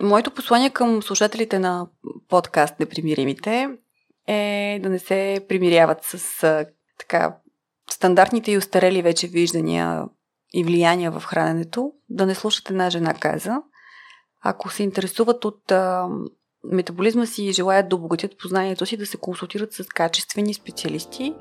Моето послание към слушателите на подкаст Непримиримите е да не се примиряват с а, така стандартните и устарели вече виждания и влияния в храненето, да не слушате една жена каза. Ако се интересуват от а, метаболизма си и желаят да обогатят познанието си, да се консултират с качествени специалисти.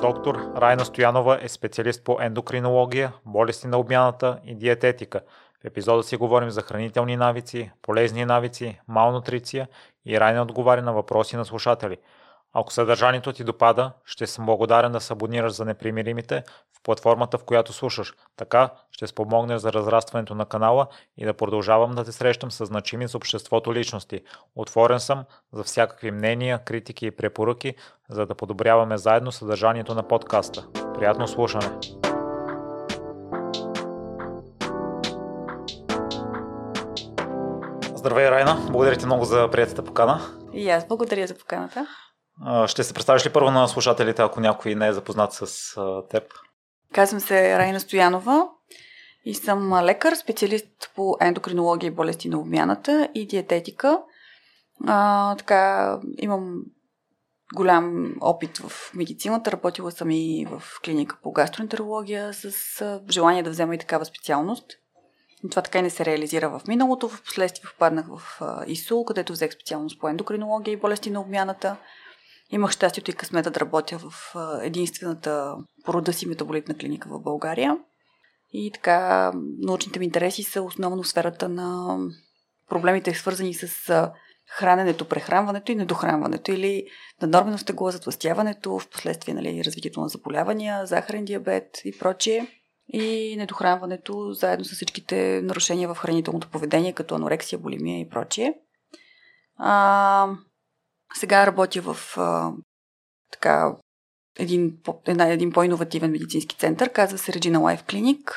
Доктор Райна Стоянова е специалист по ендокринология, болести на обмяната и диететика. В епизода си говорим за хранителни навици, полезни навици, малнутриция и Райна отговаря на въпроси на слушатели – ако съдържанието ти допада, ще съм благодарен да се абонираш за непримиримите в платформата, в която слушаш. Така ще спомогнеш за разрастването на канала и да продължавам да те срещам с значими за обществото личности. Отворен съм за всякакви мнения, критики и препоръки, за да подобряваме заедно съдържанието на подкаста. Приятно слушане! Здравей, Райна! Благодаря ти много за приятата покана. И аз благодаря за поканата. Ще се представиш ли първо на слушателите, ако някой не е запознат с теб? Казвам се Райна Стоянова и съм лекар, специалист по ендокринология и болести на обмяната и диететика. А, така, имам голям опит в медицината. Работила съм и в клиника по гастроентерология с желание да взема и такава специалност. И това така и не се реализира в миналото. В последствие впаднах в ИСУЛ, където взех специалност по ендокринология и болести на обмяната. Имах щастието и късмета да работя в единствената порода си метаболитна клиника в България. И така, научните ми интереси са основно в сферата на проблемите, свързани с храненето, прехранването и недохранването или наднормено тегло, затластяването, в последствие нали, развитието на заболявания, захарен диабет и прочие. И недохранването, заедно с всичките нарушения в хранителното поведение, като анорексия, булимия и прочие. А, сега работя в а, така, един, една, един по-инновативен медицински център, казва се Regina Life Clinic.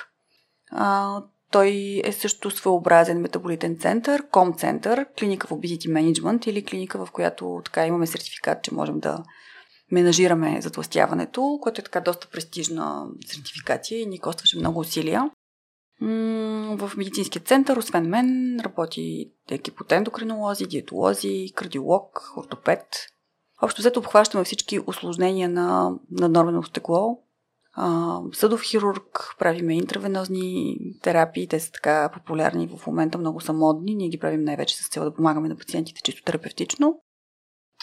А, той е също своеобразен метаболитен център, ком център, клиника в Obesity Management или клиника, в която така имаме сертификат, че можем да менажираме затластяването, което е така доста престижна сертификация и ни костваше много усилия. В медицинския център, освен мен, работи екип от ендокринолози, диетолози, кардиолог, ортопед. Общо взето обхващаме всички осложнения на наднормено стекло. Съдов хирург, правиме интравенозни терапии, те са така популярни в момента, много са модни. Ние ги правим най-вече с цел да помагаме на пациентите чисто терапевтично.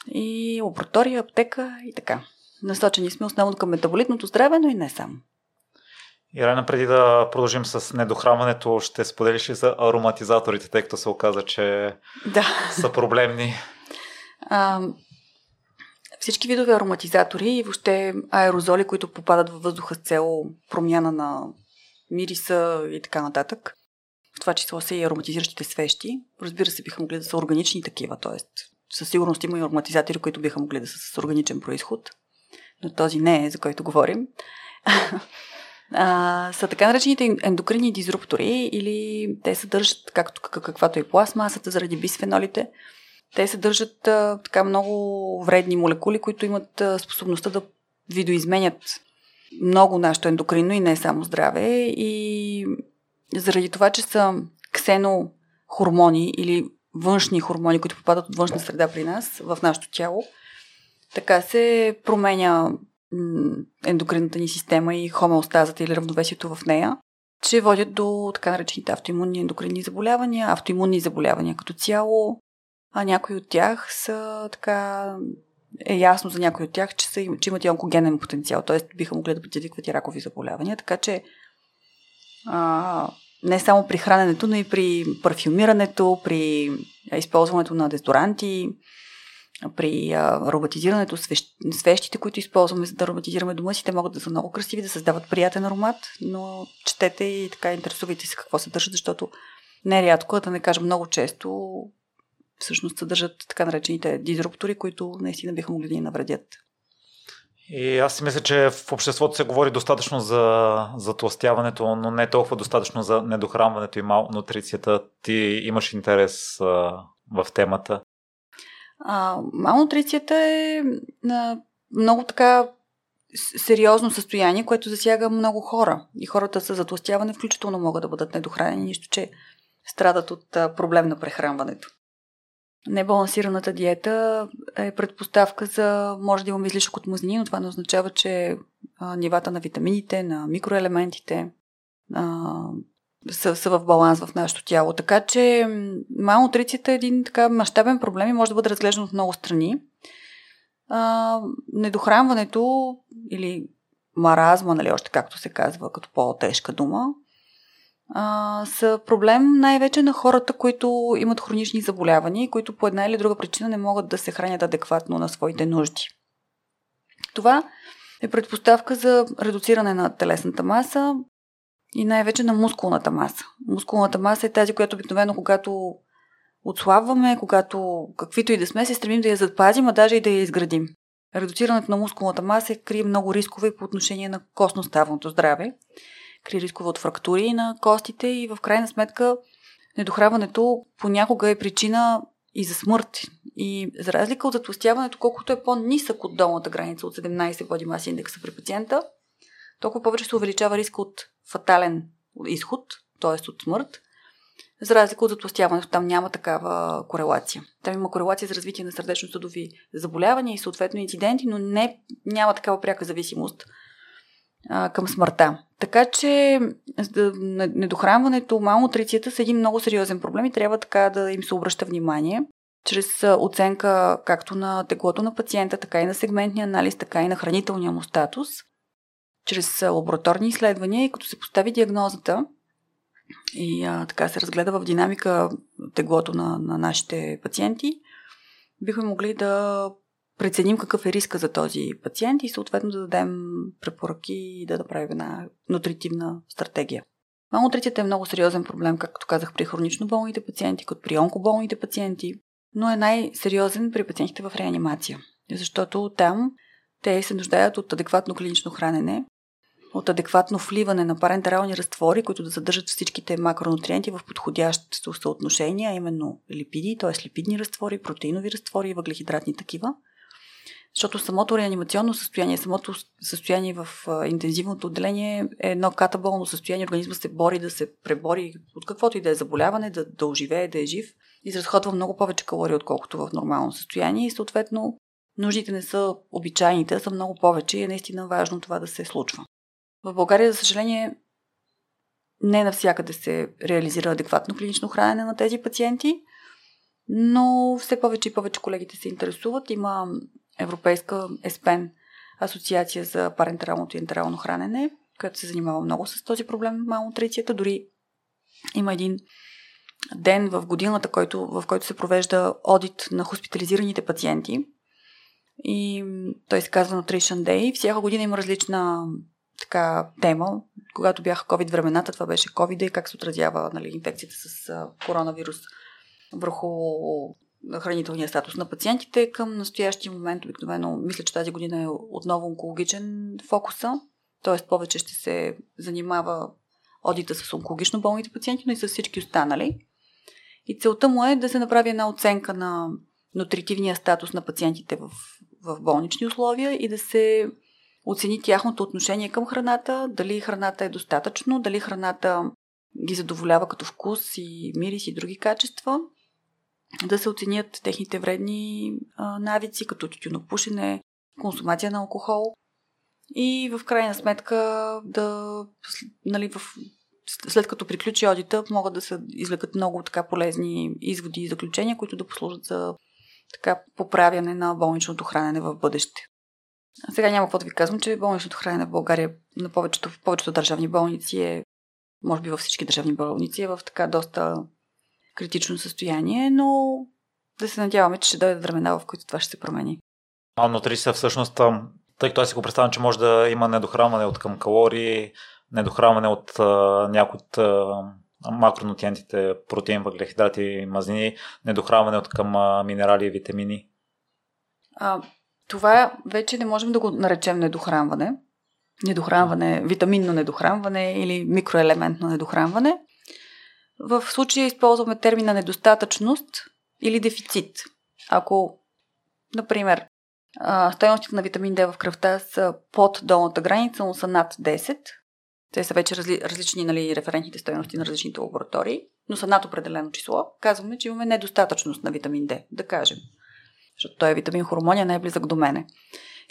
И лаборатория, аптека и така. Насочени сме основно към метаболитното здраве, но и не само. Ирена, преди да продължим с недохранването, ще споделиш ли за ароматизаторите, тъй като се оказа, че да. са проблемни? А, всички видове ароматизатори и въобще аерозоли, които попадат във въздуха с цел промяна на мириса и така нататък. В това число са и ароматизиращите свещи. Разбира се, биха могли да са органични такива, т.е. със сигурност има и ароматизатори, които биха могли да са с органичен происход. Но този не е, за който говорим а, са така наречените ендокринни дизруптори или те съдържат, както каквато е пластмасата заради бисфенолите, те съдържат а, така много вредни молекули, които имат а, способността да видоизменят много нашето ендокринно и не само здраве. И заради това, че са ксенохормони или външни хормони, които попадат от външна среда при нас, в нашето тяло, така се променя ендокринната ни система и хомеостазата или равновесието в нея, че водят до така наречените автоимунни ендокринни заболявания, автоимунни заболявания като цяло, а някои от тях са така е ясно за някои от тях, че, са, че имат и онкогенен потенциал, т.е. биха могли да предизвикват и ракови заболявания, така че а, не само при храненето, но и при парфюмирането, при използването на дезодоранти, при а, ароматизирането, свещ, свещите, които използваме за да ароматизираме дома си, те могат да са много красиви, да създават приятен аромат, но четете и така интересувайте се какво съдържат, защото нерядко, да не кажа много често, всъщност съдържат така наречените дизруптори, които наистина биха могли да ни навредят. И аз си мисля, че в обществото се говори достатъчно за затластяването, но не толкова достатъчно за недохранването и малнутрицията. Ти имаш интерес а, в темата. А, малнутрицията е а, много така сериозно състояние, което засяга много хора. И хората с затластяване включително могат да бъдат недохранени, нищо, че страдат от проблем на прехранването. Небалансираната диета е предпоставка за, може да имаме излишък от мазнини, но това не означава, че а, нивата на витамините, на микроелементите а, са, са в баланс в нашето тяло. Така че малнутрицията е един така мащабен проблем и може да бъде разглеждан от много страни. А, недохранването или маразма, нали, още както се казва, като по-тежка дума, а, са проблем най-вече на хората, които имат хронични заболявания и които по една или друга причина не могат да се хранят адекватно на своите нужди. Това е предпоставка за редуциране на телесната маса и най-вече на мускулната маса. Мускулната маса е тази, която обикновено, когато отслабваме, когато каквито и да сме, се стремим да я запазим, а даже и да я изградим. Редуцирането на мускулната маса крие много рискове по отношение на костно-ставното здраве крие рискове от фрактури на костите и в крайна сметка недохранването понякога е причина и за смърт. И за разлика от затластяването, колкото е по-нисък от долната граница от 17 води маса индекса при пациента, толкова повече се увеличава риска от фатален изход, т.е. от смърт, за разлика от затластяването. Там няма такава корелация. Там има корелация за развитие на сърдечно-съдови заболявания и съответно инциденти, но не, няма такава пряка зависимост а, към смъртта. Така че недохранването, малнутрицията са един много сериозен проблем и трябва така да им се обръща внимание чрез оценка както на теглото на пациента, така и на сегментния анализ, така и на хранителния му статус, чрез лабораторни изследвания и като се постави диагнозата и а, така се разгледа в динамика теглото на, на нашите пациенти, бихме могли да преценим какъв е риска за този пациент и съответно да дадем препоръки и да направим една нутритивна стратегия. Малнутрицията е много сериозен проблем, както казах, при хронично болните пациенти, като при онкоболните пациенти, но е най-сериозен при пациентите в реанимация, защото там те се нуждаят от адекватно клинично хранене, от адекватно вливане на парентерални разтвори, които да съдържат всичките макронутриенти в подходящо съотношение, а именно липиди, т.е. липидни разтвори, протеинови разтвори и въглехидратни такива, защото самото реанимационно състояние, самото състояние в интензивното отделение е едно катаболно състояние. Организма се бори да се пребори от каквото и да е заболяване, да, да оживее, да е жив. Изразходва много повече калории, отколкото в нормално състояние и съответно нуждите не са обичайните, са много повече и е наистина важно това да се случва. В България, за съжаление, не навсякъде се реализира адекватно клинично хранене на тези пациенти, но все повече и повече колегите се интересуват. Има Европейска ЕСПЕН, Асоциация за парентералното и ентерално хранене, която се занимава много с този проблем малнутрицията. Дори има един ден в годината, който, в който се провежда одит на хоспитализираните пациенти. И той се казва Nutrition Day. Всяка година има различна така тема. Когато бяха COVID времената, това беше COVID и как се отразява нали, инфекцията с коронавирус върху хранителния статус на пациентите. Към настоящия момент обикновено, мисля, че тази година е отново онкологичен фокуса, т.е. повече ще се занимава одита с онкологично болните пациенти, но и с всички останали. И целта му е да се направи една оценка на нутритивния статус на пациентите в, в болнични условия и да се оцени тяхното отношение към храната, дали храната е достатъчно, дали храната ги задоволява като вкус и мирис и други качества – да се оценят техните вредни а, навици, като тютюнопушене, консумация на алкохол и в крайна сметка да, нали, в, след като приключи одита, могат да се извлекат много така полезни изводи и заключения, които да послужат за така поправяне на болничното хранене в бъдеще. Сега няма какво да ви казвам, че болничното хранене в България на повечето, в повечето държавни болници е, може би във всички държавни болници, е в така доста критично състояние, но да се надяваме, че ще дойде времена, в които това ще се промени. А нутриция всъщност, тъй като аз си го представям, че може да има недохранване от към калории, недохранване от а, някои от а, макронутриентите, протеин, въглехидрати, мазнини, недохранване от към а, минерали и витамини. А, това вече не можем да го наречем недохранване. Недохранване, витаминно недохранване или микроелементно недохранване. В случая използваме термина недостатъчност или дефицит. Ако, например, стоеностите на витамин D в кръвта са под долната граница, но са над 10, те са вече разли, различни нали, референтните стоености на различните лаборатории, но са над определено число, казваме, че имаме недостатъчност на витамин D, да кажем. Защото той е витамин хормония, не е близък до мене.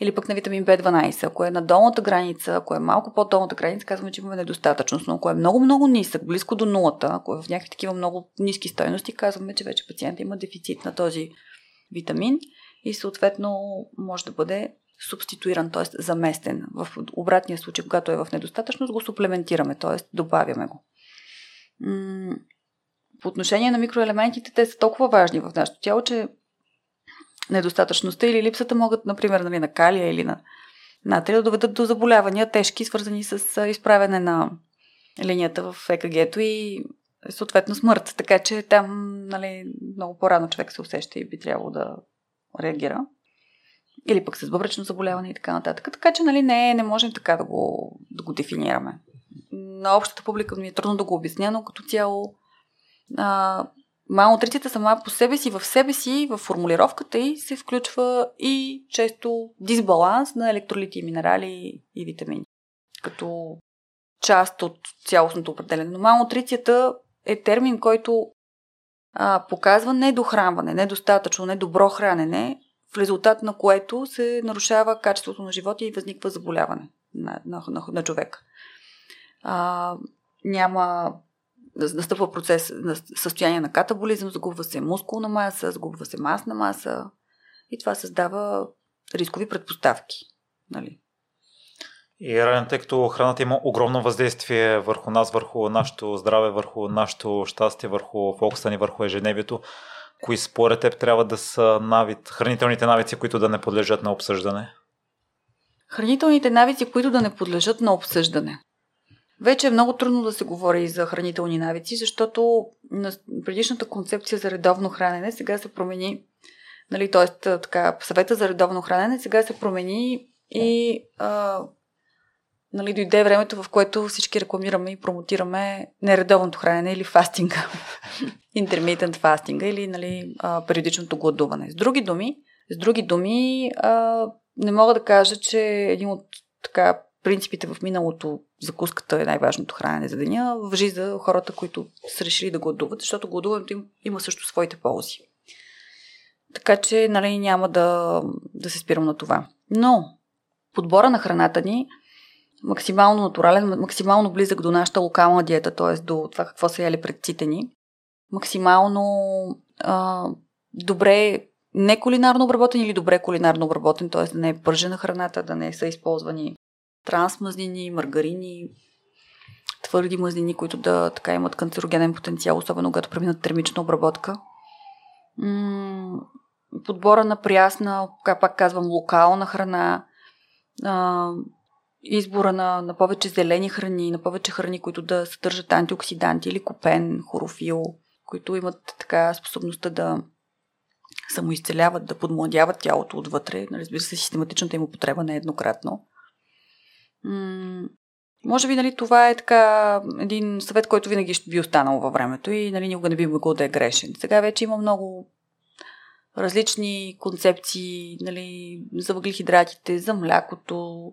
Или пък на витамин B12. Ако е на долната граница, ако е малко под долната граница, казваме, че имаме недостатъчност. Но ако е много-много нисък, близко до нулата, ако е в някакви такива много ниски стойности, казваме, че вече пациента има дефицит на този витамин и съответно може да бъде субституиран, т.е. заместен. В обратния случай, когато е в недостатъчност, го суплементираме, т.е. добавяме го. По отношение на микроелементите, те са толкова важни в нашето тяло, че недостатъчността или липсата могат, например, нали, на калия или на натрия да доведат до заболявания тежки, свързани с изправяне на линията в ЕКГ-то и съответно смърт. Така че там нали, много по-рано човек се усеща и би трябвало да реагира. Или пък с бъбречно заболяване и така нататък. Така че нали, не, не можем така да го, да го дефинираме. На общата публика ми е трудно да го обясня, но като цяло а, малнутрицията сама по себе си, в себе си, в формулировката й се включва и често дисбаланс на електролити, минерали и витамини. Като част от цялостното определене. Но малнутрицията е термин, който а, показва недохранване, недостатъчно, недобро хранене, в резултат на което се нарушава качеството на живота и възниква заболяване на, на, на, на човека. А, няма настъпва процес на състояние на катаболизъм, загубва се мускулна маса, загубва се масна маса и това създава рискови предпоставки. Нали? И реално, тъй като храната има огромно въздействие върху нас, върху нашето здраве, върху нашето щастие, върху фокуса ни, върху ежедневието, кои според теб трябва да са навит, хранителните навици, които да не подлежат на обсъждане? Хранителните навици, които да не подлежат на обсъждане. Вече е много трудно да се говори за хранителни навици, защото на предишната концепция за редовно хранене сега се промени, нали, т.е. така, съвета за редовно хранене сега се промени и а, нали, дойде времето, в което всички рекламираме и промотираме нередовното хранене или фастинга, intermittent фастинга или нали, а, периодичното гладуване. С други думи, с други думи а, не мога да кажа, че един от така принципите в миналото, закуската е най-важното хранене за деня, въжи за хората, които са решили да гладуват, защото гладуването им има също своите ползи. Така че, нали, няма да, да се спирам на това. Но, подбора на храната ни максимално натурален, максимално близък до нашата локална диета, т.е. до това какво са яли предците ни. Максимално а, добре, не кулинарно обработен или добре кулинарно обработен, т.е. да не е пържена храната, да не са използвани трансмазнини, маргарини, твърди мазнини, които да така имат канцерогенен потенциал, особено когато преминат термична обработка. М- подбора на прясна, как пак казвам, локална храна, а, избора на, на повече зелени храни, на повече храни, които да съдържат антиоксиданти или копен, хорофил, които имат така способността да самоизцеляват, да подмладяват тялото отвътре. Разбира се, систематичната им употреба не е еднократно. Може би нали, това е така един съвет, който винаги ще би останал във времето и нали, никога не би могъл да е грешен. Сега вече има много различни концепции нали, за въглехидратите, за млякото,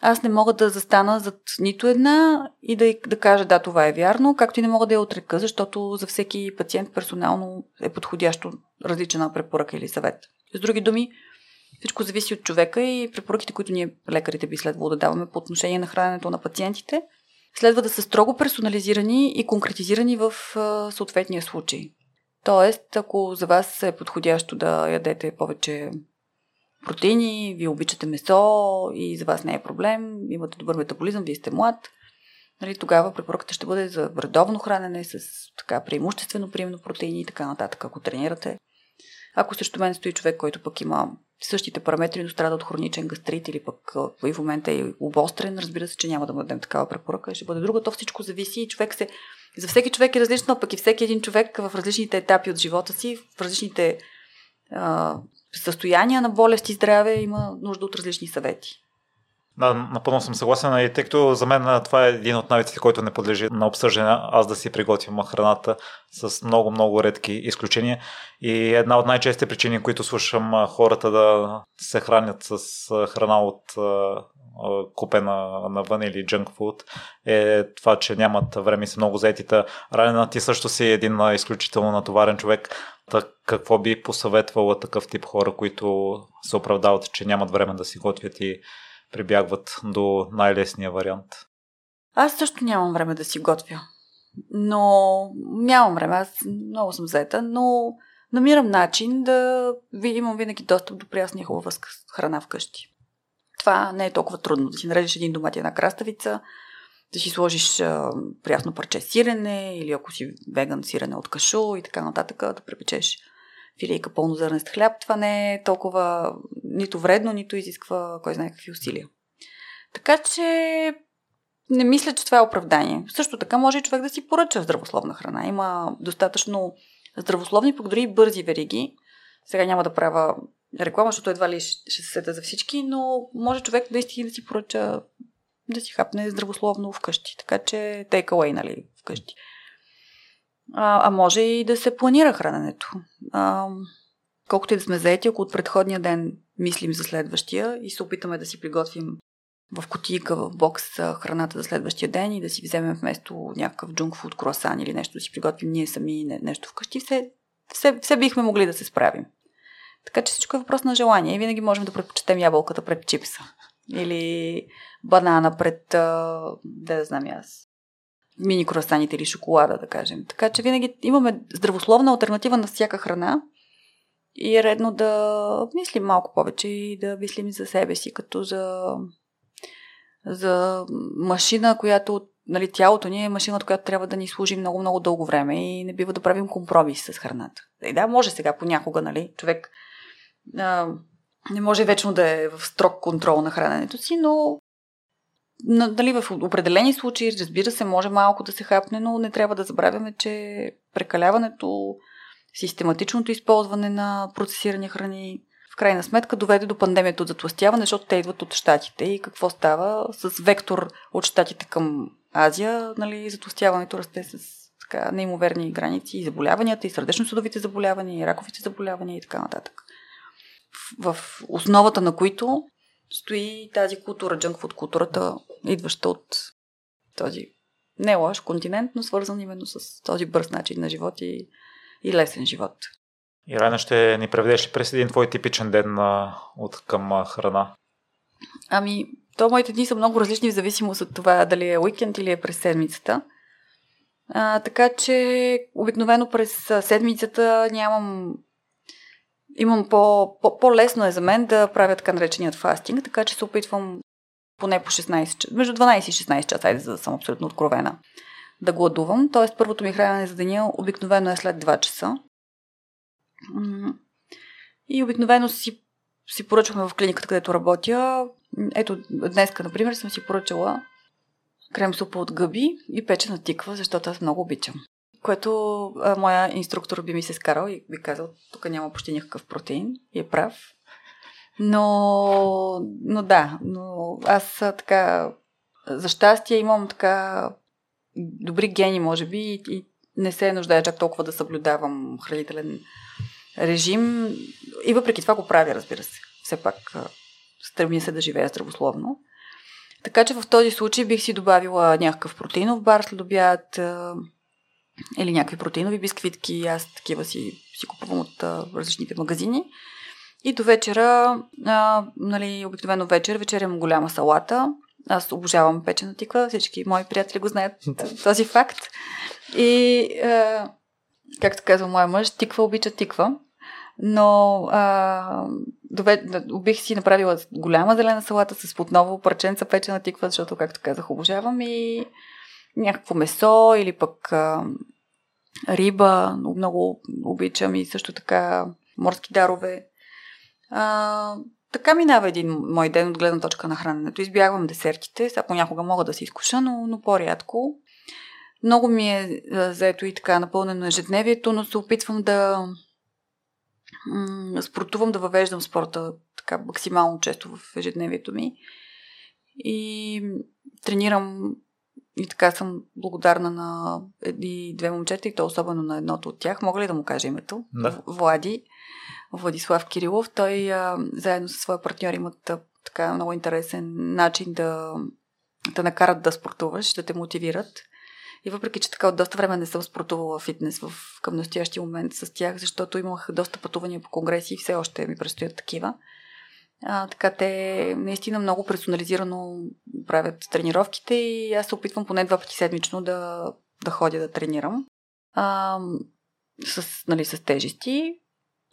аз не мога да застана зад нито една и да, да кажа да, това е вярно, както и не мога да я отрека, защото за всеки пациент персонално е подходящо различна препоръка или съвет. С други думи, всичко зависи от човека и препоръките, които ние лекарите би следвало да даваме по отношение на храненето на пациентите, следва да са строго персонализирани и конкретизирани в съответния случай. Тоест, ако за вас е подходящо да ядете повече протеини, вие обичате месо и за вас не е проблем, имате добър метаболизъм, вие сте млад, нали, тогава препоръката ще бъде за редовно хранене с така преимуществено приемно протеини и така нататък, ако тренирате. Ако срещу мен стои човек, който пък има същите параметри, но страда от хроничен гастрит или пък и в момента е обострен, разбира се, че няма да му дадем такава препоръка, ще бъде друга. То всичко зависи и човек се... За всеки човек е различно, пък и всеки един човек в различните етапи от живота си, в различните а, състояния на болест и здраве има нужда от различни съвети. Напълно съм съгласен и тъй като за мен това е един от навиците, който не подлежи на обсъждане, аз да си приготвям храната с много-много редки изключения. И една от най-честите причини, които слушам хората да се хранят с храна от купена навън или junk food, е това, че нямат време и са много заетите. Райна, ти също си един изключително натоварен човек. Так, какво би посъветвала такъв тип хора, които се оправдават, че нямат време да си готвят и прибягват до най-лесния вариант? Аз също нямам време да си готвя. Но нямам време, аз много съм заета, но намирам начин да имам винаги достъп до прясна и хубава храна вкъщи. Това не е толкова трудно. Да си наредиш един домат и една краставица, да си сложиш а, прясно парче сирене или ако си веган сирене от кашу и така нататък, да препечеш филийка пълнозърнест хляб. Това не е толкова нито вредно, нито изисква кой знае какви усилия. Така че не мисля, че това е оправдание. Също така може и човек да си поръча здравословна храна. Има достатъчно здравословни, пък дори и бързи вериги. Сега няма да правя реклама, защото едва ли ще се сета за всички, но може човек наистина да си поръча да си хапне здравословно вкъщи. Така че take away, нали, вкъщи. А, а може и да се планира храненето. А, колкото и да сме заети, ако от предходния ден мислим за следващия и се опитаме да си приготвим в котийка, в бокс храната за следващия ден и да си вземем вместо някакъв джунг фуд, круасан или нещо да си приготвим ние сами нещо вкъщи, все, все, все бихме могли да се справим. Така че всичко е въпрос на желание и винаги можем да предпочетем ябълката пред чипса. Или банана пред, да, да знам аз, мини круасаните или шоколада, да кажем. Така че винаги имаме здравословна альтернатива на всяка храна и е редно да мислим малко повече и да мислим за себе си, като за за машина, която нали, тялото ни е машината, която трябва да ни служи много-много дълго време и не бива да правим компромис с храната. И да, може сега понякога, нали, човек а, не може вечно да е в строг контрол на храненето си, но нали, в определени случаи, разбира се, може малко да се хапне, но не трябва да забравяме, че прекаляването, систематичното използване на процесирани храни, в крайна сметка доведе до пандемията от затластяване, защото те идват от щатите. И какво става? С вектор от щатите към Азия, нали, затластяването расте с така, неимоверни граници и заболяванията, и сърдечно-съдовите заболявания, и раковите заболявания и така нататък. В, в основата на които стои тази култура, джънкфуд културата, идваща от този не лош континент, но свързан именно с този бърз начин на живот и, и лесен живот. Ирана, ще ни преведеш ли през един твой типичен ден а, от към а, храна? Ами, то моите дни са много различни в зависимост от това дали е уикенд или е през седмицата. А, така че обикновено през седмицата нямам. Имам по, по, по-лесно е за мен да правя така нареченият фастинг, така че се опитвам поне по 16 между 12 и 16 часа, айде за да съм абсолютно откровена, да гладувам. Тоест първото ми хранене за деня обикновено е след 2 часа. И обикновено си, си поръчваме в клиниката, където работя. Ето, днес, например, съм си поръчала крем супа от гъби и печена тиква, защото аз много обичам. Което а, моя инструктор би ми се скарал и би казал, тук няма почти никакъв протеин и е прав. Но, но да, но аз така, за щастие имам така добри гени, може би, и, и не се нуждая чак толкова да съблюдавам хранителен режим. И въпреки това го правя, разбира се. Все пак стремя се да живея здравословно. Така че в този случай бих си добавила някакъв протеинов бар след обяд или някакви протеинови бисквитки. Аз такива си, си купувам от различните магазини. И до вечера, а, нали, обикновено вечер, вечерям голяма салата. Аз обожавам печена тиква, всички мои приятели го знаят този факт. И, а, както казва моя мъж, тиква обича тиква. Но а, довед, бих си направила голяма зелена салата с отново парченца печена тиква, защото, както казах, обожавам и някакво месо или пък риба, много обичам и също така морски дарове. А, така минава един мой ден от гледна точка на храненето. Избягвам десертите, сега понякога мога да се изкуша, но, но по-рядко. Много ми е заето и така напълнено ежедневието, но се опитвам да м- спортувам, да въвеждам спорта така максимално често в ежедневието ми. И тренирам и така съм благодарна на едни две момчета и то особено на едното от тях. Мога ли да му кажа името? Да. Влади. Владислав Кирилов. Той а, заедно със своя партньор имат а, така много интересен начин да, да накарат да спортуваш, да те мотивират. И въпреки, че така от доста време не съм спортувала фитнес в, към настоящия момент с тях, защото имах доста пътувания по конгреси и все още ми предстоят такива. А, така те наистина много персонализирано правят тренировките и аз се опитвам поне два пъти седмично да, да ходя да тренирам. А, с, нали, с тежести.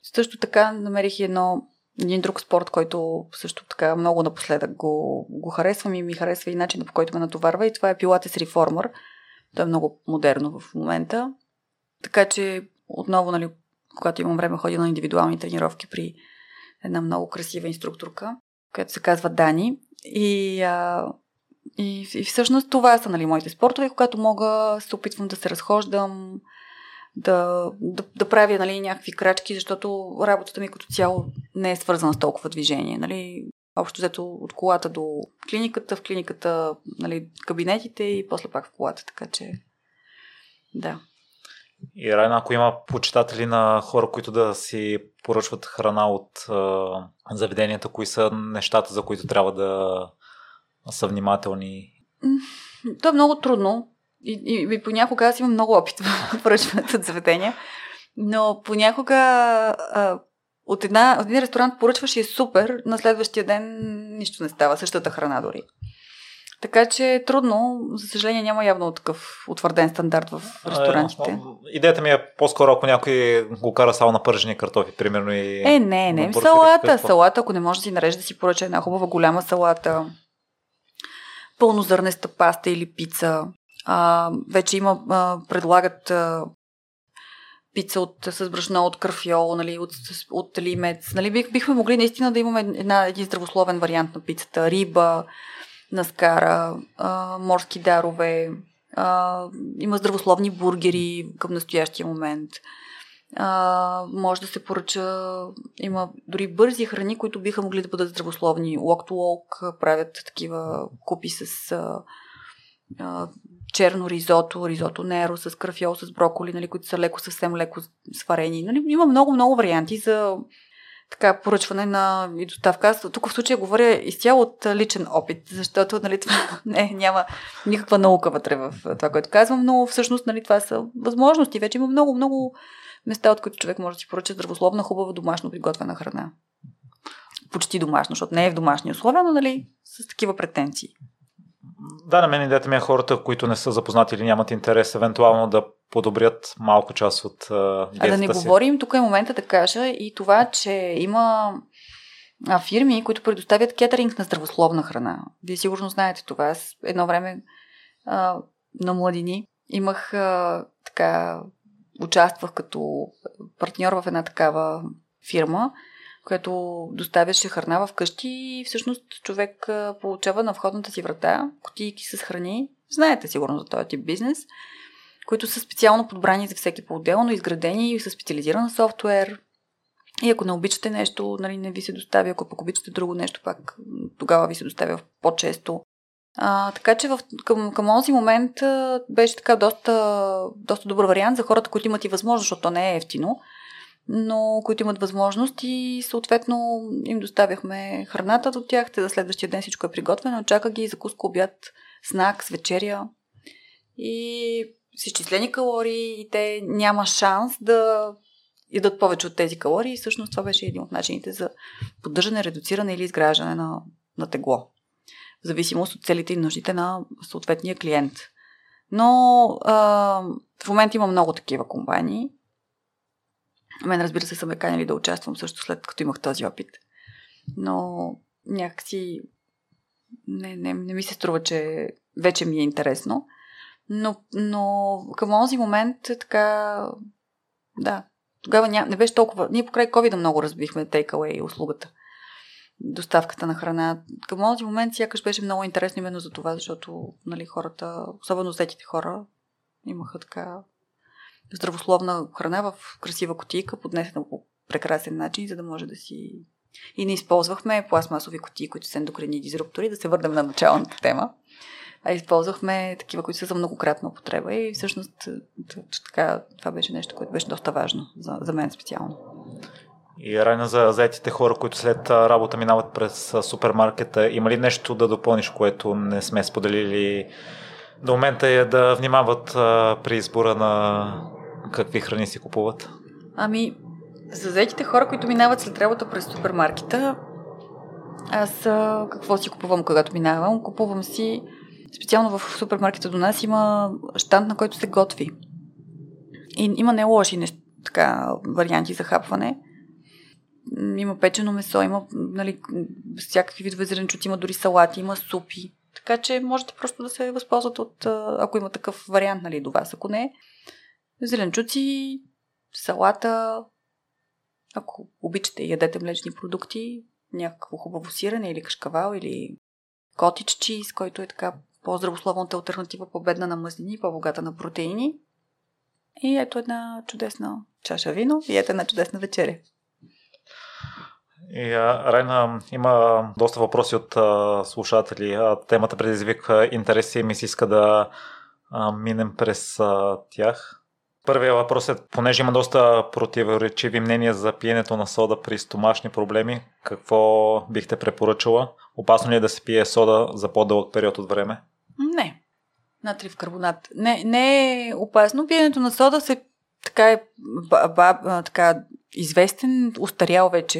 Също така намерих едно, един друг спорт, който също така много напоследък го, го харесвам и ми харесва и начинът по който ме натоварва и това е Pilates Reformer. То е много модерно в момента. Така че отново, нали, когато имам време, ходя на индивидуални тренировки при една много красива инструкторка, която се казва Дани. И, а, и, и всъщност това са нали, моите спортове, когато мога, се опитвам да се разхождам, да, да, да правя нали, някакви крачки, защото работата ми като цяло не е свързана с толкова движение. Нали. Общо взето от колата до клиниката, в клиниката нали, кабинетите и после пак в колата, така че да. И Райна, ако има почитатели на хора, които да си поръчват храна от е, заведенията, кои са нещата, за които трябва да са внимателни? То е много трудно. И, и, и понякога аз имам много опит в поръчването от заведения, но понякога а, от, една, от един ресторант поръчваш и е супер, на следващия ден нищо не става, същата храна дори. Така че е трудно, за съжаление няма явно такъв утвърден стандарт в ресторантите. А, идеята ми е по-скоро, ако някой го кара само на пържени картофи, примерно и... Е, не, не, салата, салата, ако не може да си нарежда да си поръча една хубава голяма салата, пълнозърнеста паста или пица. А, вече има, а, предлагат а, пица от, с брашно от карфиол, нали, от, от лимец. Нали, бих, бихме могли наистина да имаме една, един здравословен вариант на пицата. Риба, наскара, морски дарове, има здравословни бургери към настоящия момент. Може да се поръча, има дори бързи храни, които биха могли да бъдат здравословни. Walk to walk правят такива купи с черно ризото, ризото неро с крафиол, с броколи, нали, които са леко, съвсем леко сварени. Нали, има много-много варианти за така поръчване на и доставка. Аз тук в случая говоря изцяло от личен опит, защото нали, това не, няма никаква наука вътре в това, което казвам, но всъщност нали, това са възможности. Вече има много, много места, от които човек може да си поръча здравословна, хубава, домашно приготвена храна. Почти домашно, защото не е в домашни условия, но нали, с такива претенции. Да, на мен идеята ми е хората, които не са запознати или нямат интерес, евентуално да подобрят малко част от а, А да не си. говорим, тук е момента да кажа и това, че има а, фирми, които предоставят кетеринг на здравословна храна. Вие сигурно знаете това. Аз едно време а, на младини имах а, така, участвах като партньор в една такава фирма, която доставяше храна в къщи и всъщност човек получава на входната си врата кутийки с храни. Знаете сигурно за този тип бизнес които са специално подбрани за всеки по-отделно, изградени и с специализиран софтуер. И ако не обичате нещо, нали, не ви се доставя, ако пък обичате друго нещо, пак тогава ви се доставя по-често. А, така че в, към, към този момент а, беше така доста, доста добър вариант за хората, които имат и възможност, защото то не е ефтино, но които имат възможност и съответно им доставяхме храната до тях, те за следващия ден всичко е приготвено, чака ги закуска, обяд, знак, с вечеря. И с изчислени калории и те няма шанс да ядат повече от тези калории. И всъщност това беше един от начините за поддържане, редуциране или изграждане на, на тегло. В зависимост от целите и нуждите на съответния клиент. Но а, в момента има много такива компании. Мен, разбира се, са ме канили да участвам също след като имах този опит. Но някакси не, не, не ми се струва, че вече ми е интересно. Но, но към този момент така, да, тогава ня, не беше толкова. Ние покрай COVID много разбихме takeaway услугата. Доставката на храна. Към този момент сякаш беше много интересно именно за това, защото нали, хората, особено зетите хора, имаха така здравословна храна в красива котийка, поднесена по прекрасен начин, за да може да си... И не използвахме пластмасови котии, които са ендокрини дизруптори, да се върнем на началната тема. А използвахме такива, които са за многократна употреба. И всъщност така, това беше нещо, което беше доста важно за, за мен специално. И Райна за заетите хора, които след работа минават през супермаркета, има ли нещо да допълниш, което не сме споделили? До момента е да внимават а, при избора на какви храни си купуват? Ами, за заетите хора, които минават след работа през супермаркета, аз какво си купувам, когато минавам? Купувам си, специално в супермаркета до нас има штант, на който се готви. И има не лоши така, варианти за хапване. Има печено месо, има нали, всякакви видове зеленчуци, има дори салати, има супи. Така че можете просто да се възползвате от, ако има такъв вариант нали, до вас. Ако не, зеленчуци, салата, ако обичате ядете млечни продукти, някакво хубаво сирене или кашкавал или котич чиз, който е така по-здравословната альтернатива, по-бедна на мазнини, по-богата на протеини. И ето една чудесна чаша вино и ето една чудесна вечеря. И, Райна, има доста въпроси от а, слушатели. А, темата предизвика интерес и ми се иска да а, минем през а, тях. Първият въпрос е, понеже има доста противоречиви мнения за пиенето на сода при стомашни проблеми, какво бихте препоръчала? Опасно ли е да се пие сода за по-дълъг период от време? Не. Натрив карбонат. Не, не е опасно. Пиенето на сода се така е ба, така известен, устарял вече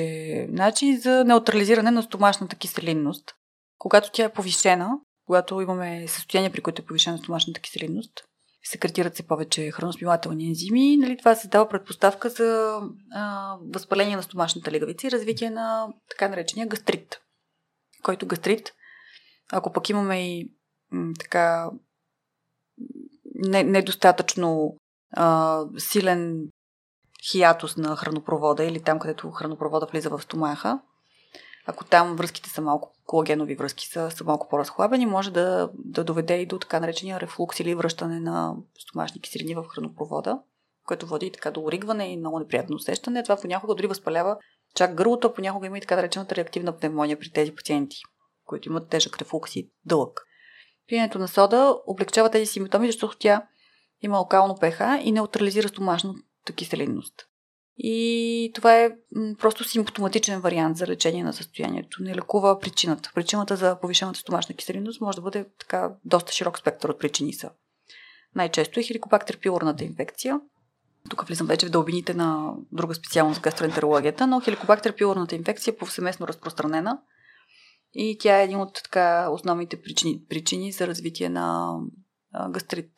начин за неутрализиране на стомашната киселинност. Когато тя е повишена, когато имаме състояние, при което е повишена стомашната киселинност, секретират се повече храносмилателни ензими, нали, това създава предпоставка за а, възпаление на стомашната легавица и развитие на така наречения гастрит. Който гастрит, ако пък имаме и м, така не, недостатъчно а, силен хиатус на хранопровода или там, където хранопровода влиза в стомаха, ако там връзките са малко, колагенови връзки са, са малко по-разхлабени, може да, да доведе и до така наречения рефлукс или връщане на стомашни киселини в хранопровода, което води и така до оригване и много неприятно усещане. Това понякога дори възпалява чак гърлото, понякога има и така наречената реактивна пневмония при тези пациенти, които имат тежък рефлукс и дълъг. Пиенето на сода облегчава тези симптоми, защото тя има локално pH и неутрализира стомашната киселинност. И това е просто симптоматичен вариант за лечение на състоянието. Не лекува причината. Причината за повишената стомашна киселинност може да бъде така доста широк спектър от причини са. Най-често е хеликобактер пилорната инфекция. Тук влизам вече в дълбините на друга специалност гастроентерологията, но хеликобактер пилорната инфекция е повсеместно разпространена и тя е един от така основните причини, причини за развитие на гастрит.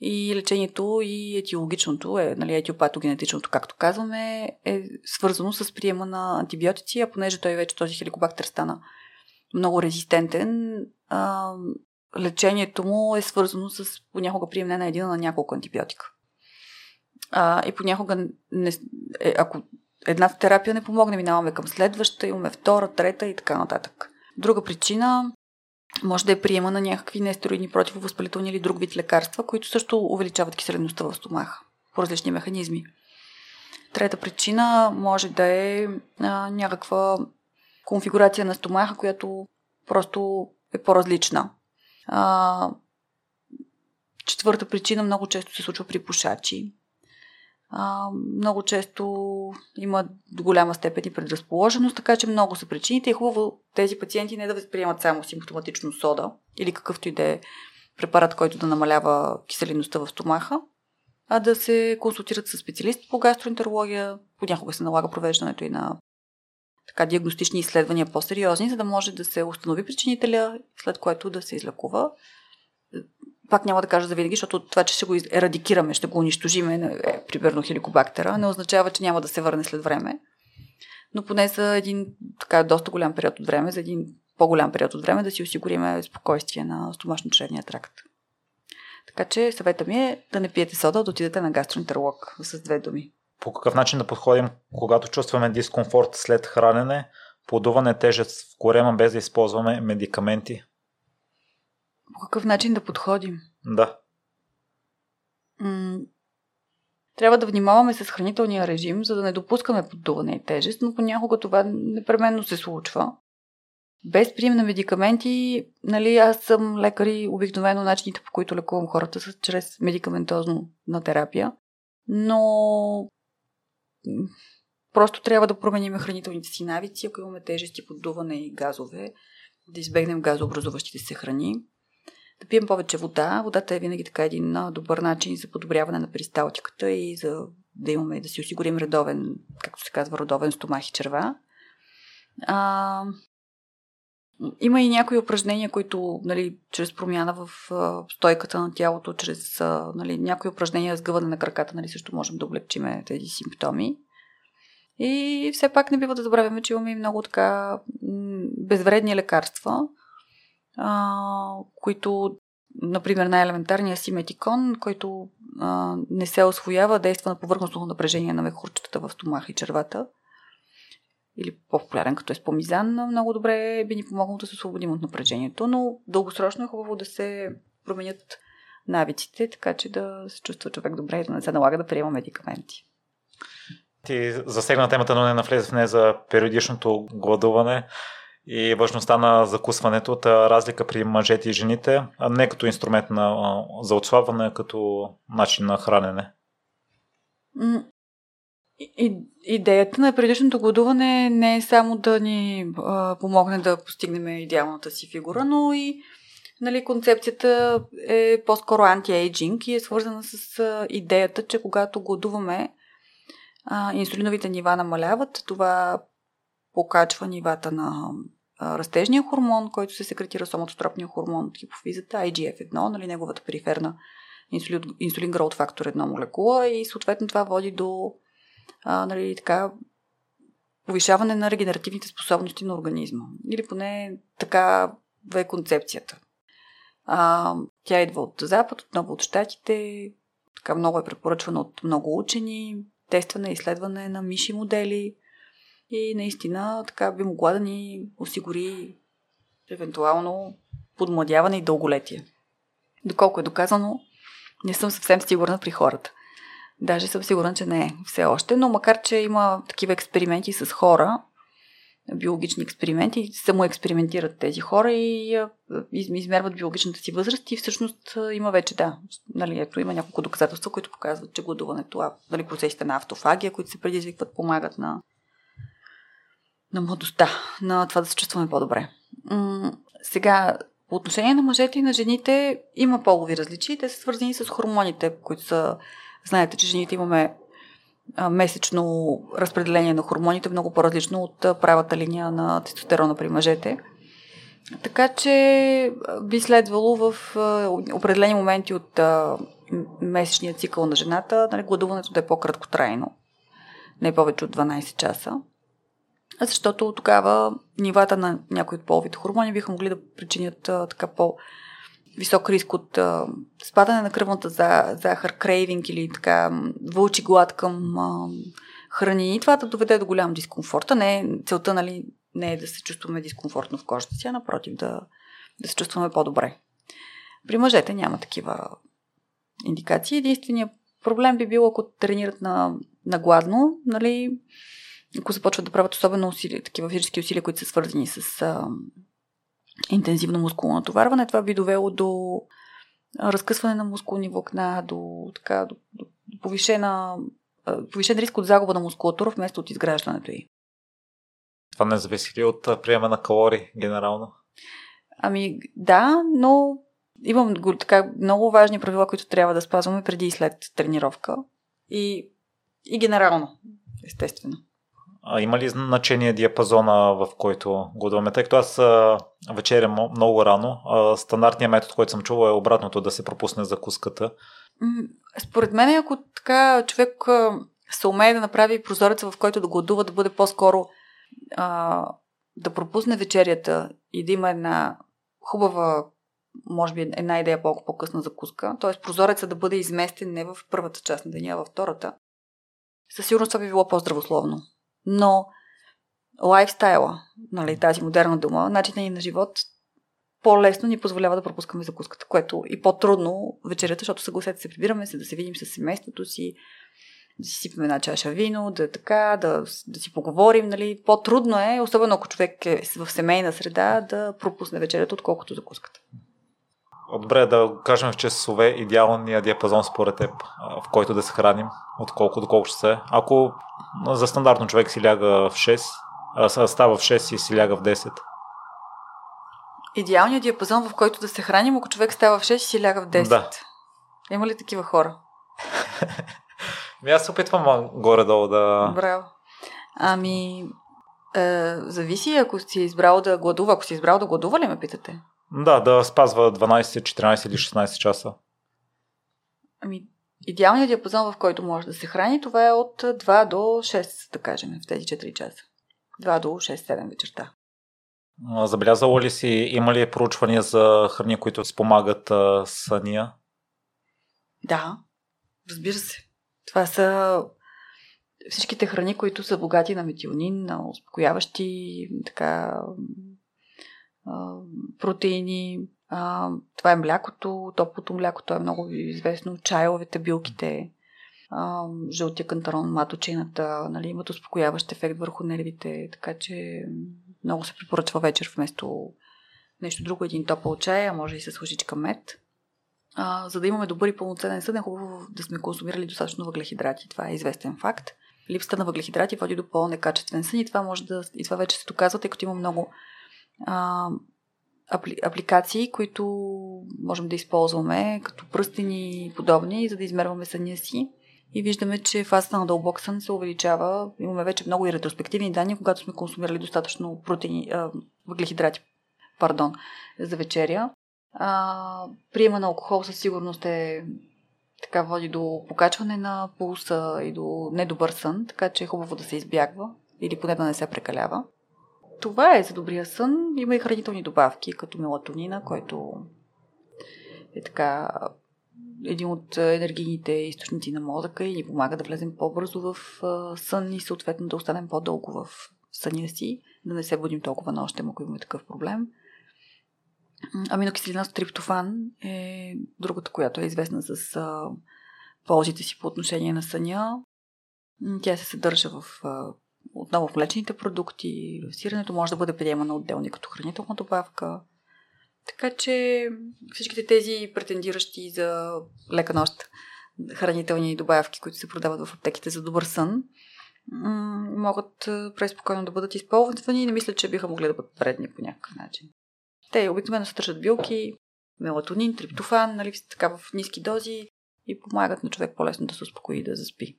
И лечението и етиологичното, е, нали, етиопатогенетичното, както казваме, е свързано с приема на антибиотици, а понеже той вече този хеликобактер стана много резистентен, а, лечението му е свързано с понякога прием не на един, на няколко антибиотика. А, и понякога, не, е, ако една терапия не помогне, минаваме към следваща, имаме втора, трета и така нататък. Друга причина може да е приема на някакви нестероидни противовъзпалителни или друг вид лекарства, които също увеличават киселеността в стомаха по различни механизми. Трета причина може да е а, някаква конфигурация на стомаха, която просто е по-различна. А, четвърта причина много често се случва при пушачи а, много често има до голяма степен и предразположеност, така че много са причините. Е хубаво тези пациенти не да възприемат само симптоматично сода или какъвто и да е препарат, който да намалява киселиността в стомаха, а да се консултират с специалист по гастроентерология. Понякога се налага провеждането и на така диагностични изследвания по-сериозни, за да може да се установи причинителя, след което да се излекува пак няма да кажа за винаги, защото това, че ще го ерадикираме, ще го унищожиме, е, примерно хеликобактера, не означава, че няма да се върне след време. Но поне за един така доста голям период от време, за един по-голям период от време да си осигуриме спокойствие на стомашно-чревния тракт. Така че съвета ми е да не пиете сода, да отидете на гастроентеролог с две думи. По какъв начин да подходим, когато чувстваме дискомфорт след хранене, подуване тежест в корема без да използваме медикаменти? По какъв начин да подходим? Да. М- трябва да внимаваме с хранителния режим, за да не допускаме поддуване и тежест, но понякога това непременно се случва. Без прием на медикаменти, нали, аз съм лекар и обикновено начините по които лекувам хората са чрез медикаментозно на терапия. Но просто трябва да променим хранителните си навици, ако имаме тежести, поддуване и газове, да избегнем газообразуващите се храни. Да пием повече вода. Водата е винаги така един добър начин за подобряване на перисталтиката и за да имаме да си осигурим редовен, както се казва, родовен стомах и черва. А, има и някои упражнения, които, нали, чрез промяна в а, стойката на тялото, чрез а, нали, някои упражнения с гъване на краката, нали, също можем да облегчим тези симптоми. И все пак не бива да забравяме, че имаме и много така безвредни лекарства, а, които, например, най-елементарния симетикон, който а, не се освоява, действа на повърхностно напрежение на мехурчетата в стомаха и червата или по-популярен като е спомизан, много добре би ни помогнало да се освободим от напрежението, но дългосрочно е хубаво да се променят навиците, така че да се чувства човек добре и да не се налага да приема медикаменти. Ти засегна темата, но не навлезе в нея за периодичното гладуване и важността на закусването, та разлика при мъжете и жените, а не като инструмент на, за отслабване, а като начин на хранене. И, идеята на предишното гладуване не е само да ни а, помогне да постигнем идеалната си фигура, но и нали, концепцията е по-скоро антиейджинг и е свързана с а, идеята, че когато гладуваме, а, инсулиновите нива намаляват, това покачва нивата на растежния хормон, който се секретира соматотропния хормон от хипофизата, IGF-1, нали, неговата периферна инсулин, инсулин гроуд фактор 1 молекула и съответно това води до а, нали, така, повишаване на регенеративните способности на организма. Или поне така е концепцията. А, тя идва от Запад, отново от Штатите, така много е препоръчвана от много учени, тестване и изследване на миши модели и наистина така би могла да ни осигури евентуално подмладяване и дълголетие. Доколко е доказано, не съм съвсем сигурна при хората. Даже съм сигурна, че не е все още, но макар, че има такива експерименти с хора, биологични експерименти, само експериментират тези хора и измерват биологичната си възраст и всъщност има вече, да, нали, ето има няколко доказателства, които показват, че гладуването, нали, процесите на автофагия, които се предизвикват, помагат на, на младостта, на това да се чувстваме по-добре. М- сега, по отношение на мъжете и на жените има полови различия. Те са свързани с хормоните, които са Знаете, че жените имаме месечно разпределение на хормоните, много по-различно от правата линия на тестостерона при мъжете. Така че би следвало в определени моменти от месечния цикъл на жената нали, гладуването да е по-краткотрайно, не повече от 12 часа. Защото тогава нивата на някои от половите хормони биха могли да причинят така по- висок риск от а, спадане на кръвната за, захар, крейвинг или така вълчи глад към а, храни и това да доведе до голям дискомфорт. Не, целта нали, не е да се чувстваме дискомфортно в кожата си, а напротив да, да се чувстваме по-добре. При мъжете няма такива индикации. Единственият проблем би бил, ако тренират на, на гладно, нали, ако започват да правят особено усилия, такива физически усилия, които са свързани с а, интензивно мускулно натоварване, това би довело до разкъсване на мускулни влакна, до, така, до, до повишена, повишен риск от загуба на мускулатура вместо от изграждането й. Това не зависи ли от приема на калории генерално? Ами да, но имам така много важни правила, които трябва да спазваме преди и след тренировка. И, и генерално, естествено. А има ли значение диапазона, в който гладуваме? Тъй като аз вечерям много рано, стандартният метод, който съм чувал е обратното да се пропусне закуската. Според мен, ако така човек се умее да направи прозореца, в който да гладува, да бъде по-скоро а, да пропусне вечерята и да има една хубава, може би една идея по-късна закуска, т.е. прозореца да бъде изместен не в първата част на деня, а във втората, със сигурност това би било по-здравословно. Но лайфстайла, нали, тази модерна дума, начинът ни на живот по-лесно ни позволява да пропускаме закуската, което и по-трудно вечерята, защото съгласете се, прибираме се да се видим с семейството си, да си сипаме една чаша вино, да така, да, да си поговорим, нали. По-трудно е, особено ако човек е в семейна среда, да пропусне вечерята, отколкото закуската. Добре, да кажем в часове идеалния диапазон според теб, в който да се храним, от колко до колко ще е. Ако за стандартно човек си ляга в 6, а става в 6 и си ляга в 10. Идеалният диапазон, в който да се храним, ако човек става в 6 и си ляга в 10. Да. Има ли такива хора? Ми аз се опитвам горе-долу да... Браво. Ами, е, зависи, ако си избрал да гладува. Ако си избрал да гладува ли ме питате? Да, да спазва 12, 14 или 16 часа. Ами, идеалният диапазон, в който може да се храни, това е от 2 до 6, да кажем, в тези 4 часа. 2 до 6-7 вечерта. Забелязала ли си, има ли проучвания за храни, които спомагат а, съня? Да, разбира се. Това са всичките храни, които са богати на метионин, на успокояващи така, протеини. Това е млякото, топлото мляко, то е много известно. Чайовете, билките, жълтия кантарон, маточината, нали, имат успокояващ ефект върху нервите, така че много се препоръчва вечер вместо нещо друго, един топъл чай, а може и с лъжичка мед. А, за да имаме добър и пълноценен сън, е хубаво да сме консумирали достатъчно въглехидрати. Това е известен факт. Липсата на въглехидрати води до по-некачествен сън и това може да. И това вече се доказва, тъй като има много а, апли, апликации, които можем да използваме като пръстени и подобни, за да измерваме съня си. И виждаме, че фазата на дълбок сън се увеличава. Имаме вече много и ретроспективни данни, когато сме консумирали достатъчно протеини, а, въглехидрати пардон, за вечеря. А, приема на алкохол със сигурност е така води до покачване на пулса и до недобър сън, така че е хубаво да се избягва или поне да не се прекалява. Това е за добрия сън. Има и хранителни добавки, като мелатонина, който е така един от енергийните източници на мозъка и ни помага да влезем по-бързо в сън и съответно да останем по-дълго в съня си, да не се будим толкова нощем, ако имаме такъв проблем. Аминокиселината триптофан е другата, която е известна с а, ползите си по отношение на съня. Тя се съдържа в отново в млечните продукти, в сирането може да бъде приемана отделно като хранителна добавка. Така че всичките тези претендиращи за лека нощ хранителни добавки, които се продават в аптеките за добър сън, могат преспокойно да бъдат използвани и не мисля, че биха могли да бъдат вредни по някакъв начин. Те обикновено съдържат билки, мелатонин, триптофан, нали, така в ниски дози и помагат на човек по-лесно да се успокои и да заспи.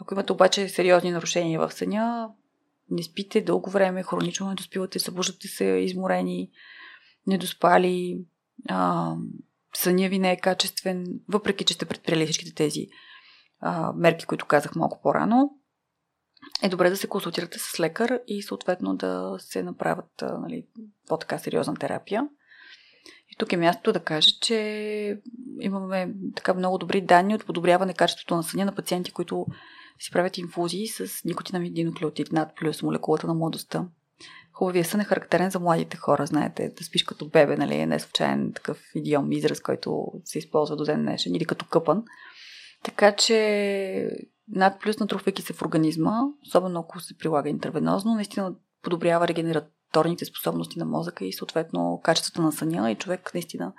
Ако имате обаче сериозни нарушения в съня, не спите дълго време, хронично не доспивате, събуждате се изморени, недоспали, а, съня ви не е качествен, въпреки че сте предприели всичките тези а, мерки, които казах малко по-рано, е добре да се консултирате с лекар и съответно да се направят нали, по-така сериозна терапия. И тук е мястото да кажа, че имаме така много добри данни от подобряване качеството на съня на пациенти, които си правят инфузии с никотинамид диноклеотид над плюс молекулата на младостта. Хубавия сън е характерен за младите хора, знаете, да спиш като бебе, нали, е не случайен такъв идиом израз, който се използва до ден днешен, или като къпан. Така че над плюс натрупвайки се в организма, особено ако се прилага интервенозно, наистина подобрява регенераторните способности на мозъка и съответно качеството на съня и човек наистина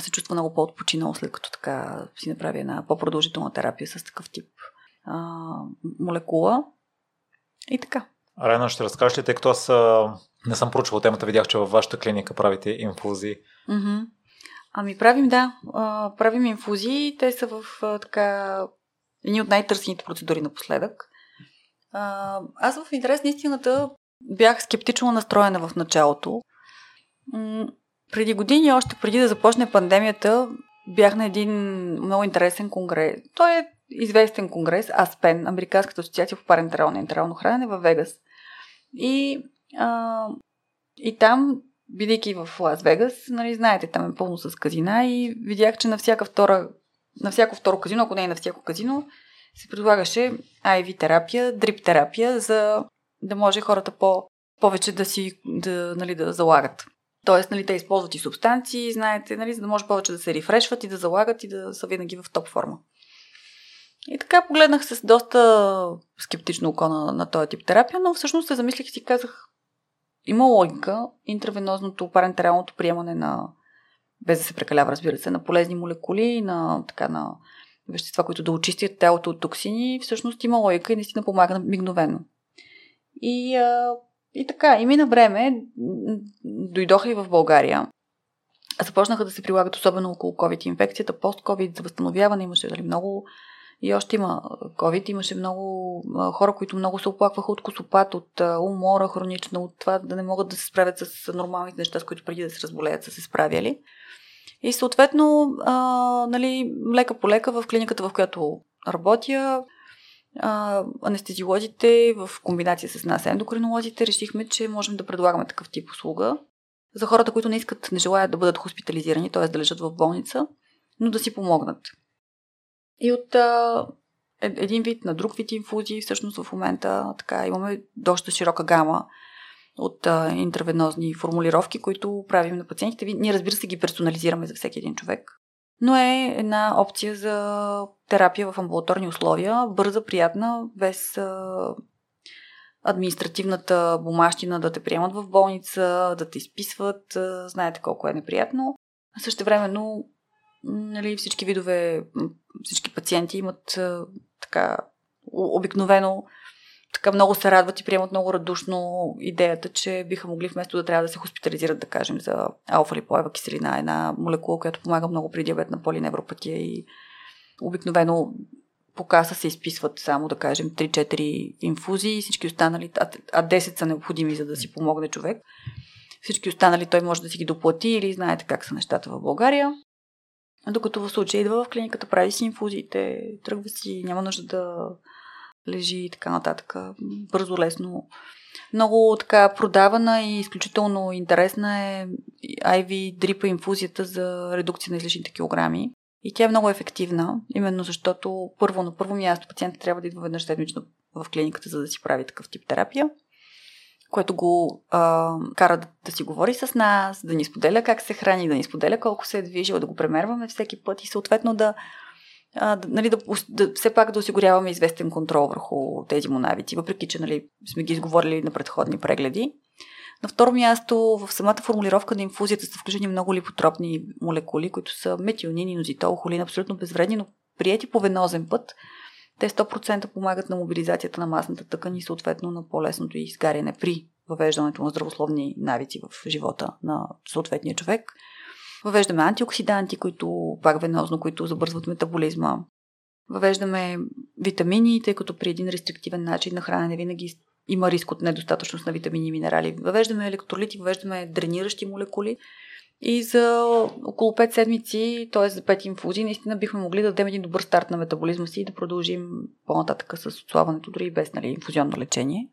се чувства много по-отпочинал след като така си направи една по-продължителна терапия с такъв тип а, молекула. И така. Райна, ще разкажеш ли, тъй като аз не съм проучвал темата, видях, че във вашата клиника правите инфузии. Mm-hmm. Ами правим, да. А, правим инфузии. Те са в а, така едни от най-търсените процедури напоследък. А, аз в интерес на истината бях скептично настроена в началото. М- преди години, още преди да започне пандемията, бях на един много интересен конгрес. Той е известен конгрес, АСПЕН, Американската асоциация по парентерално и ентерално хранене в Вегас. И, а, и там, бидейки в Лас Вегас, нали, знаете, там е пълно с казина и видях, че на всяка втора на всяко второ казино, ако не е на всяко казино, се предлагаше IV терапия, дрип терапия, за да може хората по, повече да си да, нали, да залагат. Тоест, нали, те използват и субстанции, знаете, нали, за да може повече да се рефрешват и да залагат и да са винаги в топ форма. И така погледнах с доста скептично око на, на този тип терапия, но всъщност се замислих и си казах, има логика интервенозното парентералното приемане на без да се прекалява, разбира се, на полезни молекули, на, така, на вещества, които да очистят тялото от токсини, всъщност има логика и наистина помага мигновено. И, а, и така, и мина време, дойдоха и в България. Започнаха да се прилагат особено около COVID инфекцията, пост-COVID, за възстановяване имаше дали, много и още има COVID, имаше много хора, които много се оплакваха от косопат, от умора хронична, от това да не могат да се справят с нормалните неща, с които преди да се разболеят са се справяли. И съответно, а, нали, лека по лека в клиниката, в която работя, а, анестезиолозите в комбинация с нас, ендокринолозите, решихме, че можем да предлагаме такъв тип услуга за хората, които не искат, не желаят да бъдат хоспитализирани, т.е. да лежат в болница, но да си помогнат. И от а, е, един вид на друг вид инфузии, всъщност в момента така имаме доста широка гама от а, интервенозни формулировки, които правим на пациентите. Ние, разбира се, ги персонализираме за всеки един човек. Но е една опция за терапия в амбулаторни условия, бърза, приятна, без а, административната бумащина да те приемат в болница, да те изписват. А, знаете колко е неприятно. А също времено нали, всички видове, всички пациенти имат така обикновено така много се радват и приемат много радушно идеята, че биха могли вместо да трябва да се хоспитализират, да кажем, за алфа-липоева киселина, една молекула, която помага много при диабет на полиневропатия и обикновено по каса се изписват само, да кажем, 3-4 инфузии, всички останали, а 10 са необходими, за да си помогне човек. Всички останали той може да си ги доплати или знаете как са нещата в България. Докато в случая идва в клиниката, прави си инфузиите, тръгва си, няма нужда да лежи и така нататък. Бързо, лесно. Много така продавана и изключително интересна е IV дрипа инфузията за редукция на излишните килограми. И тя е много ефективна, именно защото първо на първо място пациентът трябва да идва веднъж седмично в клиниката, за да си прави такъв тип терапия, което го а, кара да, да си говори с нас, да ни споделя как се храни, да ни споделя колко се е движил, да го премерваме всеки път и съответно да, а, нали, да, да, все пак да осигуряваме известен контрол върху тези му навици, въпреки че нали, сме ги изговорили на предходни прегледи. На второ място, в самата формулировка на инфузията са включени много липотропни молекули, които са метионин, инозитол, холин, абсолютно безвредни, но прияти по венозен път, те 100% помагат на мобилизацията на масната тъкан и съответно на по-лесното изгаряне при въвеждането на здравословни навици в живота на съответния човек. Въвеждаме антиоксиданти, които пак венозно, които забързват метаболизма. Въвеждаме витамини, тъй като при един рестриктивен начин на хранене винаги има риск от недостатъчност на витамини и минерали. Въвеждаме електролити, въвеждаме дрениращи молекули. И за около 5 седмици, т.е. за 5 инфузии, наистина бихме могли да дадем един добър старт на метаболизма си и да продължим по-нататък с отслабването, дори и без нали, инфузионно лечение.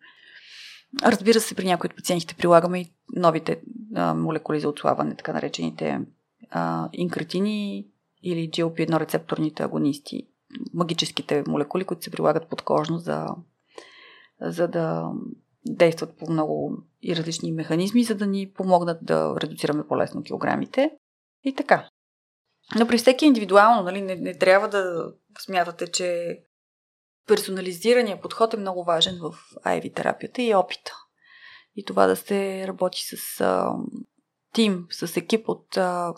Разбира се, при някои от пациентите прилагаме и новите а, молекули за отслабване, така наречените а, инкретини или GLP-1 рецепторните агонисти, магическите молекули, които се прилагат подкожно за, за да действат по много и различни механизми, за да ни помогнат да редуцираме по-лесно килограмите. И така. Но при всеки индивидуално, нали, не, не трябва да смятате, че персонализирания подход е много важен в IV терапията и опита. И това да се работи с а, тим, с екип от а,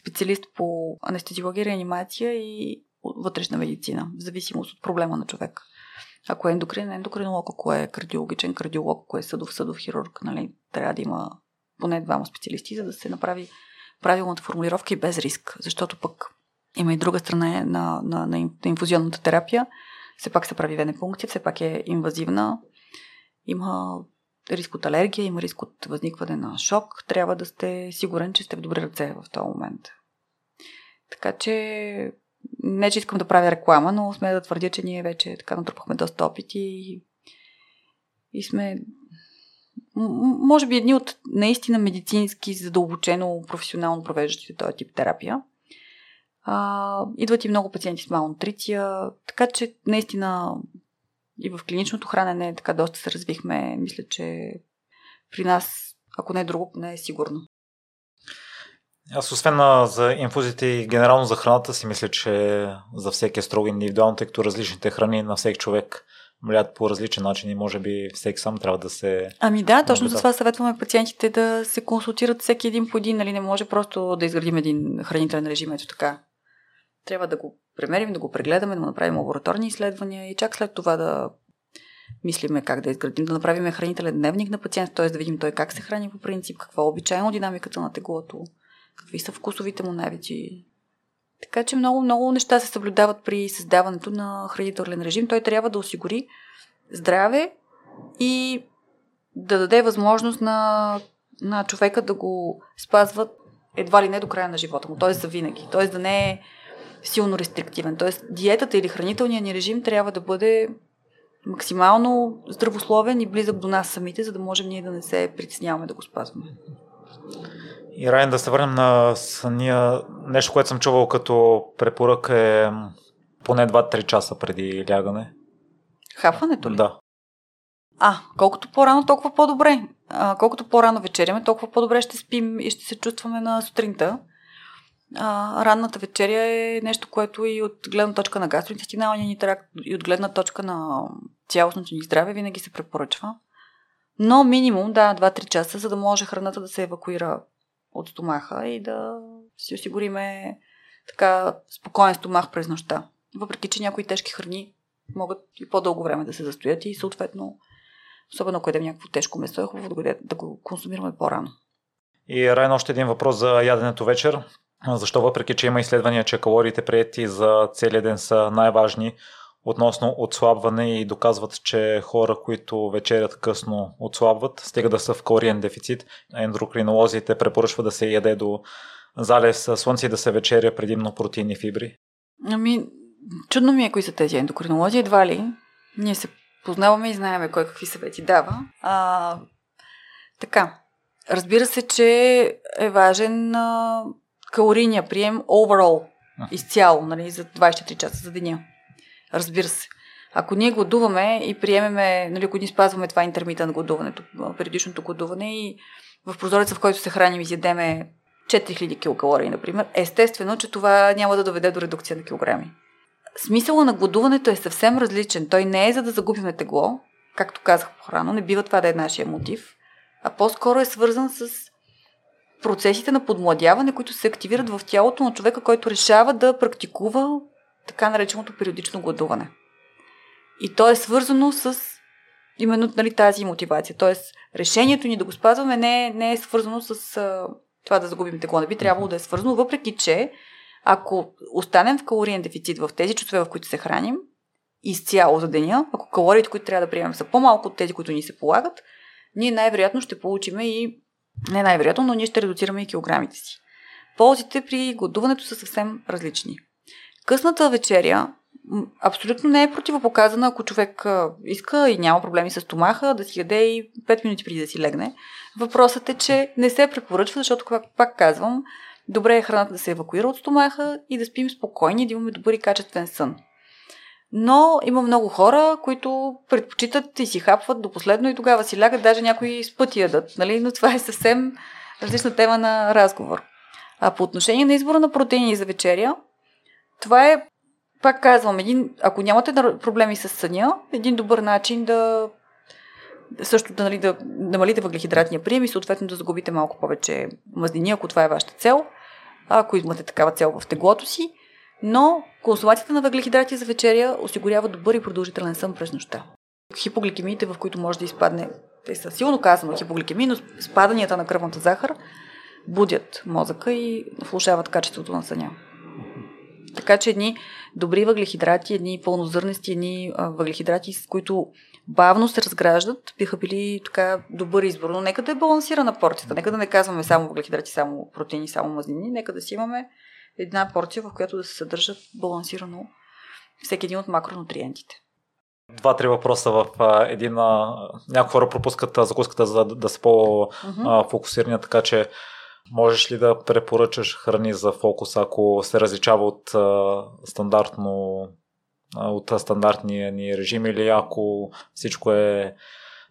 специалист по анестезиология, реанимация и вътрешна медицина, в зависимост от проблема на човек. Ако е ендокрин, ендокринолог, ако е кардиологичен кардиолог, ако е съдов, съдов хирург, нали, трябва да има поне двама специалисти, за да се направи правилната формулировка и без риск. Защото пък има и друга страна на, на, на, на инфузионната терапия. Все пак се прави венепункция, все пак е инвазивна. Има риск от алергия, има риск от възникване на шок. Трябва да сте сигурен, че сте в добри ръце в този момент. Така че не, че искам да правя реклама, но сме да твърдя, че ние вече така натрупахме доста опити и, и сме може би едни от наистина медицински, задълбочено, професионално провеждащите този тип терапия. А, идват и много пациенти с малнутриция, така че наистина и в клиничното хранене така доста се развихме. Мисля, че при нас, ако не е друго, не е сигурно. Аз освен на, за инфузите и генерално за храната си мисля, че за всеки е строго индивидуално, тъй като различните храни на всеки човек влияят по различен начин и може би всеки сам трябва да се... Ами да, точно за това съветваме пациентите да се консултират всеки един по един, нали не може просто да изградим един хранителен режим, ето така. Трябва да го премерим, да го прегледаме, да му направим лабораторни изследвания и чак след това да мислиме как да изградим, да направим хранителен дневник на пациента, т.е. да видим той как се храни по принцип, каква е обичайно динамиката на теглото, какви са вкусовите му навици. Така че много, много неща се съблюдават при създаването на хранителен режим. Той трябва да осигури здраве и да даде възможност на, на човека да го спазва едва ли не до края на живота му, т.е. за винаги. Т.е. да не е силно рестриктивен. Т.е. диетата или хранителният ни режим трябва да бъде максимално здравословен и близък до нас самите, за да можем ние да не се притесняваме да го спазваме. И Райан, да се върнем на съня. Нещо, което съм чувал като препоръка е поне 2-3 часа преди лягане. Хапването ли? Да. А, колкото по-рано, толкова по-добре. А, колкото по-рано вечеряме, толкова по-добре ще спим и ще се чувстваме на сутринта. А, ранната вечеря е нещо, което и от гледна точка на гастроинтестиналния ни тракт, и от гледна точка на цялостното ни здраве винаги се препоръчва. Но минимум, да, 2-3 часа, за да може храната да се евакуира от стомаха и да си осигуриме така спокоен стомах през нощта. Въпреки, че някои тежки храни могат и по-дълго време да се застоят и съответно, особено ако едем някакво тежко месо, е хубаво да го, да го консумираме по-рано. И Райан, още един въпрос за яденето вечер. Защо въпреки, че има изследвания, че калориите прияти за целия ден са най-важни относно отслабване и доказват, че хора, които вечерят късно отслабват, стига да са в калориен дефицит. Ендокринолозите препоръчва да се яде до залез слънце и да се вечеря предимно протеини фибри. Ами, чудно ми е кои са тези ендокринолози, едва ли. Ние се познаваме и знаеме кой какви съвети дава. А, така, разбира се, че е важен а, калорийния прием overall, изцяло, нали, за 24 часа за деня. Разбира се. Ако ние гладуваме и приемеме, нали, ако ние спазваме това интермитент гладуването, периодичното гладуване и в прозореца, в който се храним, изядеме 4000 килокалории, например, естествено, че това няма да доведе до редукция на килограми. Смисъла на гладуването е съвсем различен. Той не е за да загубим тегло, както казах по-рано, не бива това да е нашия мотив, а по-скоро е свързан с процесите на подмладяване, които се активират в тялото на човека, който решава да практикува така нареченото периодично гладуване. И то е свързано с именно нали, тази мотивация. Тоест, решението ни да го спазваме не не е свързано с а, това да загубим тегло. Не би трябвало да е свързано, въпреки че ако останем в калориен дефицит в тези часове, в които се храним, изцяло за деня, ако калориите, които трябва да приемем са по-малко от тези, които ни се полагат, ние най-вероятно ще получим и, не най-вероятно, но ние ще редуцираме и килограмите си. Ползите при гладуването са съвсем различни. Късната вечеря абсолютно не е противопоказана, ако човек иска и няма проблеми с стомаха, да си яде и 5 минути преди да си легне. Въпросът е, че не се препоръчва, защото, пак казвам, добре е храната да се евакуира от стомаха и да спим спокойни, да имаме добър и качествен сън. Но има много хора, които предпочитат и си хапват до последно и тогава си лягат, даже някои с пъти ядат, нали? но това е съвсем различна тема на разговор. А по отношение на избора на протеини за вечеря, това е, пак казвам, един, ако нямате проблеми с съня, един добър начин да също да, нали, да намалите въглехидратния прием и съответно да загубите малко повече мазнини, ако това е вашата цел, ако имате такава цел в теглото си. Но консумацията на въглехидрати за вечеря осигурява добър и продължителен сън през нощта. Хипогликемиите, в които може да изпадне, те са силно казано хипогликемии, но спаданията на кръвната захар будят мозъка и влушават качеството на съня. Така че едни добри въглехидрати, едни пълнозърнести, едни въглехидрати, с които бавно се разграждат, биха били така добър избор. Но нека да е балансирана порцията. Нека да не казваме само въглехидрати, само протеини, само мазнини. Нека да си имаме една порция, в която да се съдържат балансирано всеки един от макронутриентите. Два-три въпроса в един. Някои хора пропускат закуската, за да, да са по-фокусирани, така че Можеш ли да препоръчаш храни за фокус, ако се различава от а, стандартно от стандартния ни режим или ако всичко е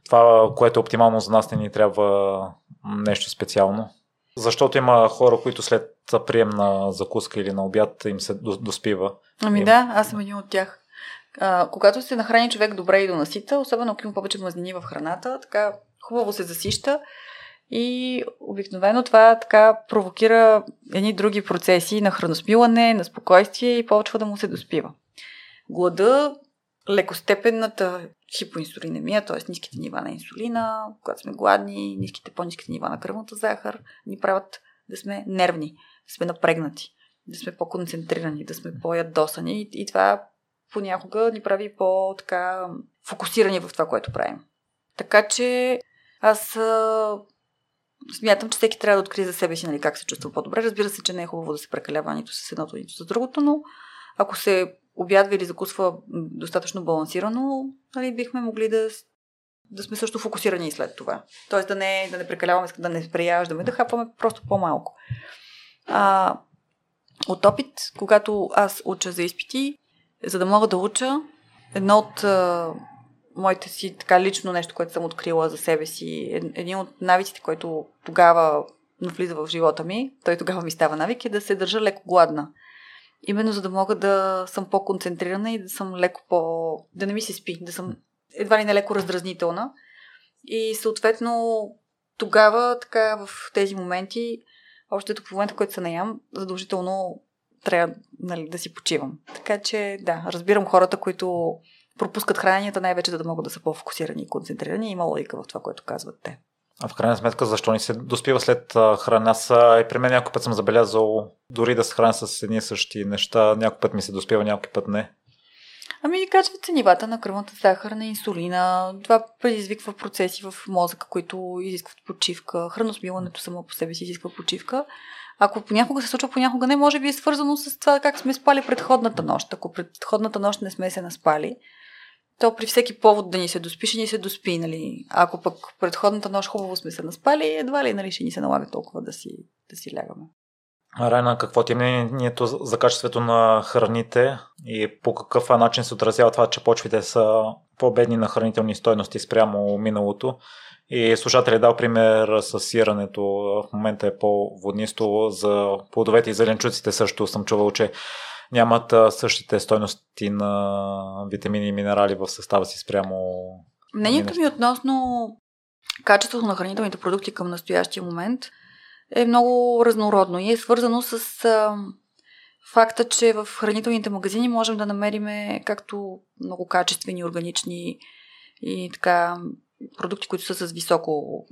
това, което е оптимално за нас, не ни трябва нещо специално? Защото има хора, които след прием на закуска или на обяд им се доспива. Ами им... да, аз съм един от тях. А, когато се нахрани човек добре и донасита, особено ако има повече мазнини в храната, така хубаво се засища и обикновено това така провокира едни други процеси на храносмилане, на спокойствие и почва да му се доспива. Глада, лекостепенната хипоинсулинемия, т.е. ниските нива на инсулина, когато сме гладни, ниските, по-ниските нива на кръвната захар, ни правят да сме нервни, да сме напрегнати, да сме по-концентрирани, да сме по-ядосани и, и това понякога ни прави по-така фокусирани в това, което правим. Така че аз смятам, че всеки трябва да открие за себе си нали, как се чувства по-добре. Разбира се, че не е хубаво да се прекалява нито с едното, нито с другото, но ако се обядва или закусва достатъчно балансирано, нали, бихме могли да, да сме също фокусирани и след това. Тоест да не, да не прекаляваме, да не преяждаме, да хапваме просто по-малко. А, от опит, когато аз уча за изпити, за да мога да уча, едно от моите си така лично нещо, което съм открила за себе си, един от навиците, който тогава влиза в живота ми, той тогава ми става навик, е да се държа леко гладна. Именно за да мога да съм по-концентрирана и да съм леко по... да не ми се спи, да съм едва ли не леко раздразнителна. И съответно тогава, така в тези моменти, още в момента, в който се наям, задължително трябва нали, да си почивам. Така че, да, разбирам хората, които пропускат храненията най-вече, за да могат да са по-фокусирани и концентрирани. Има логика в това, което казват те. А в крайна сметка, защо ни се доспива след храна? Аз и при мен някой път съм забелязал, дори да се храня с едни и същи неща, някой път ми се доспива, някой път не. Ами, качват се нивата на кръвната захар, на инсулина. Това предизвиква процеси в мозъка, които изискват почивка. Храносмилането само по себе си изисква почивка. Ако понякога се случва, понякога не, може би е свързано с това как сме спали предходната нощ. Ако предходната нощ не сме се наспали, то при всеки повод да ни се доспи, ще ни се доспи, нали. ако пък предходната нощ хубаво сме се наспали, едва ли нали, ще ни се налага толкова да си, да си лягаме. Райна, какво ти е мнението за качеството на храните и по какъв начин се отразява това, че почвите са по-бедни на хранителни стойности спрямо миналото? И слушател дал пример с сирането. В момента е по-воднисто. За плодовете и зеленчуците също съм чувал, че нямат същите стойности на витамини и минерали в състава си спрямо. Мнението ми относно качеството на хранителните продукти към настоящия момент е много разнородно и е свързано с а, факта, че в хранителните магазини можем да намерим както много качествени, органични и така продукти, които са с високо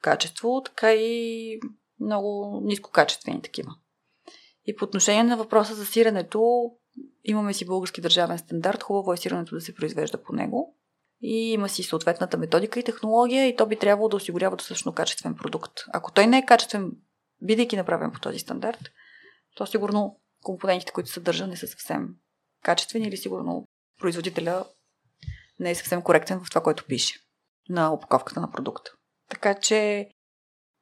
качество, така и много нискокачествени такива. И по отношение на въпроса за сиренето, имаме си български държавен стандарт, хубаво е сиренето да се произвежда по него. И има си съответната методика и технология и то би трябвало да осигурява достатъчно качествен продукт. Ако той не е качествен, бидейки направен по този стандарт, то сигурно компонентите, които съдържа, не са съвсем качествени или сигурно производителя не е съвсем коректен в това, което пише на опаковката на продукта. Така че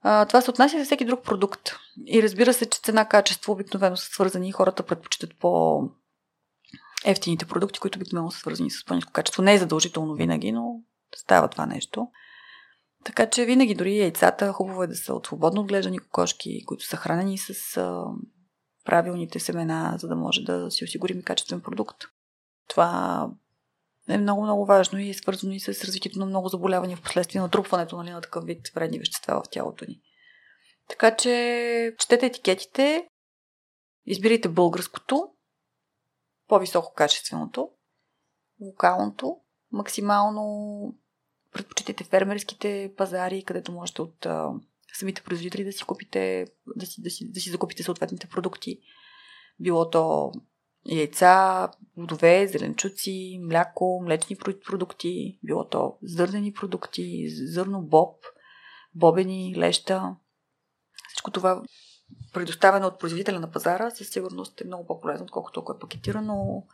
това се отнася за всеки друг продукт. И разбира се, че цена-качество обикновено са свързани и хората предпочитат по ефтините продукти, които обикновено са свързани с по-низко качество. Не е задължително винаги, но става това нещо. Така че винаги дори яйцата хубаво е да са от свободно отглеждани кокошки, които са хранени с а, правилните семена, за да може да си осигурим качествен продукт. Това е много, много важно и е свързано и с развитието на много заболявания в последствие на трупването нали, на такъв вид вредни вещества в тялото ни. Така че четете етикетите, избирайте българското, по-високо качественото, локалното, максимално предпочитайте фермерските пазари, където можете от а, самите производители да си купите, да си, да, си, да си закупите съответните продукти. Било то яйца, плодове, зеленчуци, мляко, млечни продукти, било то зърнени продукти, зърно боб, бобени, леща. Всичко това предоставено от производителя на пазара със сигурност е много по-полезно, отколкото ако е пакетирано,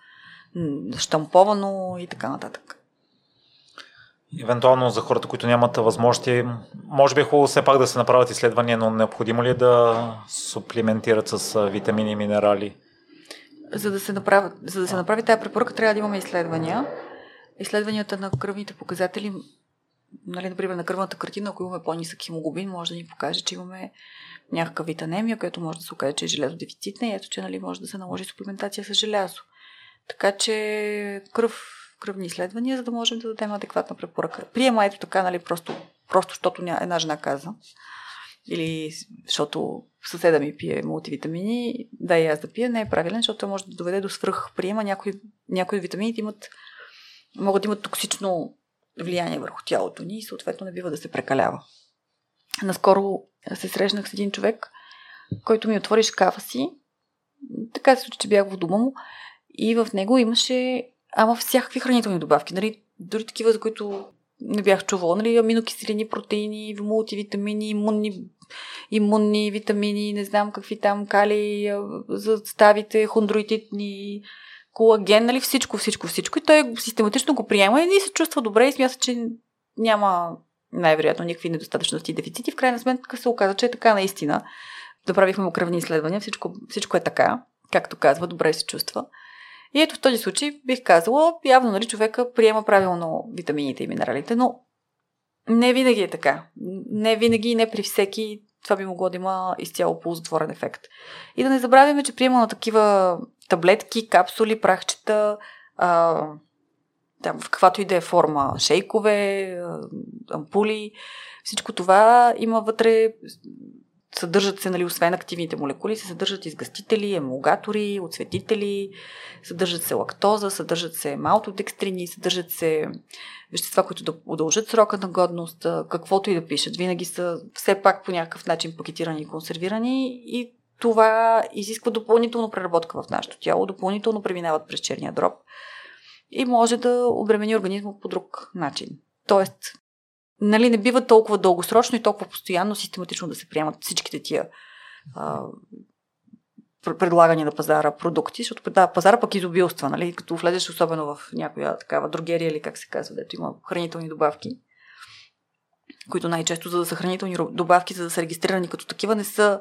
штамповано и така нататък. Евентуално за хората, които нямат възможности, може би е хубаво все пак да се направят изследвания, но необходимо ли е да суплиментират с витамини и минерали? За да се, направи, за да се направи тази препоръка, трябва да имаме изследвания. Изследванията на кръвните показатели, нали, например, на кръвната картина, ако имаме по-нисък хемоглобин, може да ни покаже, че имаме някакъв вид анемия, която може да се окаже, че е железодефицитна и ето, че нали, може да се наложи суплементация с желязо. Така че кръв, кръвни изследвания, за да можем да дадем адекватна препоръка. Приема ето така, нали, просто, просто защото една жена каза. Или защото съседа ми пие мултивитамини, да и аз да пия, не е правилен, защото може да доведе до свръх приема. Някои, някои витамините имат, могат да имат токсично влияние върху тялото ни и съответно не бива да се прекалява. Наскоро се срещнах с един човек, който ми отвори шкафа си. Така се случи, че бях в дома му и в него имаше ама всякакви хранителни добавки. Нали, дори такива, за които не бях чувала. Нали, аминокиселини, протеини, мултивитамини, имунни, имунни витамини, не знам какви там кали за ставите, колаген, нали, всичко, всичко, всичко. И той систематично го приема и се чувства добре и смята, че няма най-вероятно никакви недостатъчности и дефицити. В крайна сметка се оказа, че е така наистина. Направихме му кръвни изследвания, всичко, всичко е така, както казва, добре се чувства. И ето в този случай бих казала, явно нали, човека приема правилно витамините и минералите, но не винаги е така. Не винаги и не при всеки това би могло да има изцяло ползотворен ефект. И да не забравяме, че приема на такива таблетки, капсули, прахчета, а, там, в каквато и да е форма, шейкове, ампули, всичко това има вътре Съдържат се, нали, освен активните молекули, се съдържат изгъстители, емулгатори, отсветители, съдържат се лактоза, съдържат се малтодекстрини, съдържат се вещества, които да удължат срока на годност, каквото и да пишат. Винаги са все пак по някакъв начин пакетирани и консервирани и това изисква допълнително преработка в нашето тяло, допълнително преминават през черния дроб и може да обремени организма по друг начин. Тоест, нали, не бива толкова дългосрочно и толкова постоянно, систематично да се приемат всичките тия а, предлагани на пазара продукти, защото да, пазара пък изобилства, нали, като влезеш особено в някоя такава другерия или как се казва, дето има хранителни добавки, които най-често за да са хранителни добавки, за да са регистрирани като такива, не са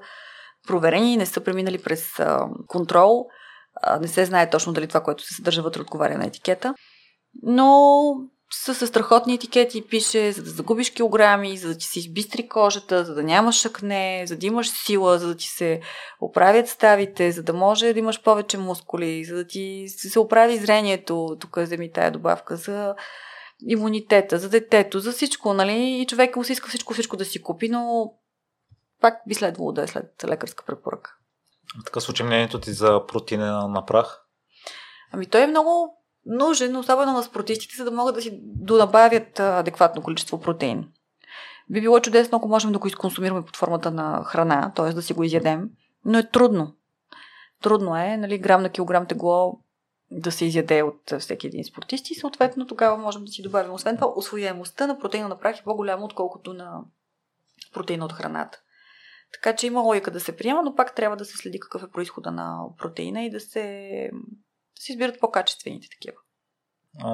проверени, не са преминали през а, контрол, а, не се знае точно дали това, което се съдържа вътре, отговаря на етикета. Но са със страхотни етикети пише, за да загубиш килограми, за да ти се избистри кожата, за да нямаш акне, за да имаш сила, за да ти се оправят ставите, за да може да имаш повече мускули, за да ти се оправи зрението, тук вземи тая добавка, за имунитета, за детето, за всичко, нали? И човек му се иска всичко, всичко да си купи, но пак би следвало да е след лекарска препоръка. В такъв случай мнението ти за протеина на прах? Ами той е много нужен, особено на спортистите, за да могат да си донабавят адекватно количество протеин. Би било чудесно, ако можем да го изконсумираме под формата на храна, т.е. да си го изядем, но е трудно. Трудно е, нали, грам на килограм тегло да се изяде от всеки един спортист и съответно тогава можем да си добавим. Освен това, освояемостта на протеина на прах е по-голяма, отколкото на протеина от храната. Така че има логика да се приема, но пак трябва да се следи какъв е происхода на протеина и да се да се избират по-качествените такива.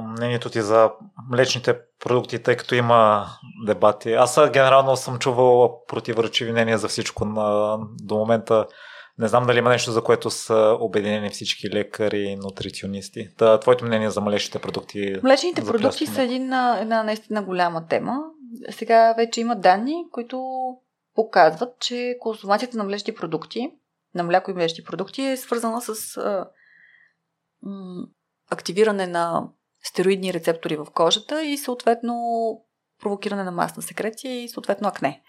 Мнението ти за млечните продукти, тъй като има дебати. Аз генерално съм чувал противоречиви мнения за всичко. На, до момента не знам дали има нещо, за което са обединени всички лекари и нутриционисти. Та, твоето мнение за млечните продукти? Млечните продукти са една, една наистина голяма тема. Сега вече има данни, които показват, че консумацията на млечни продукти, на мляко и млечни продукти е свързана с активиране на стероидни рецептори в кожата и съответно провокиране на масна секреция и съответно акне.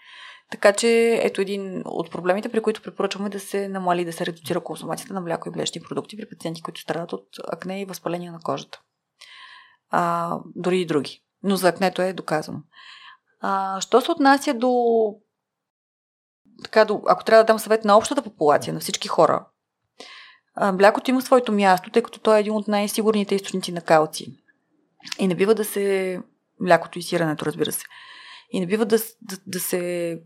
Така че ето един от проблемите, при които препоръчваме да се намали, да се редуцира консумацията на мляко и млечни продукти при пациенти, които страдат от акне и възпаление на кожата. А, дори и други. Но за акнето е доказано. А, що се отнася до, така, ако трябва да дам съвет на общата популация, на всички хора, Млякото има своето място, тъй като той е един от най-сигурните източници на калци. И не бива да се... Млякото и сирането, разбира се. И не бива да, да, да се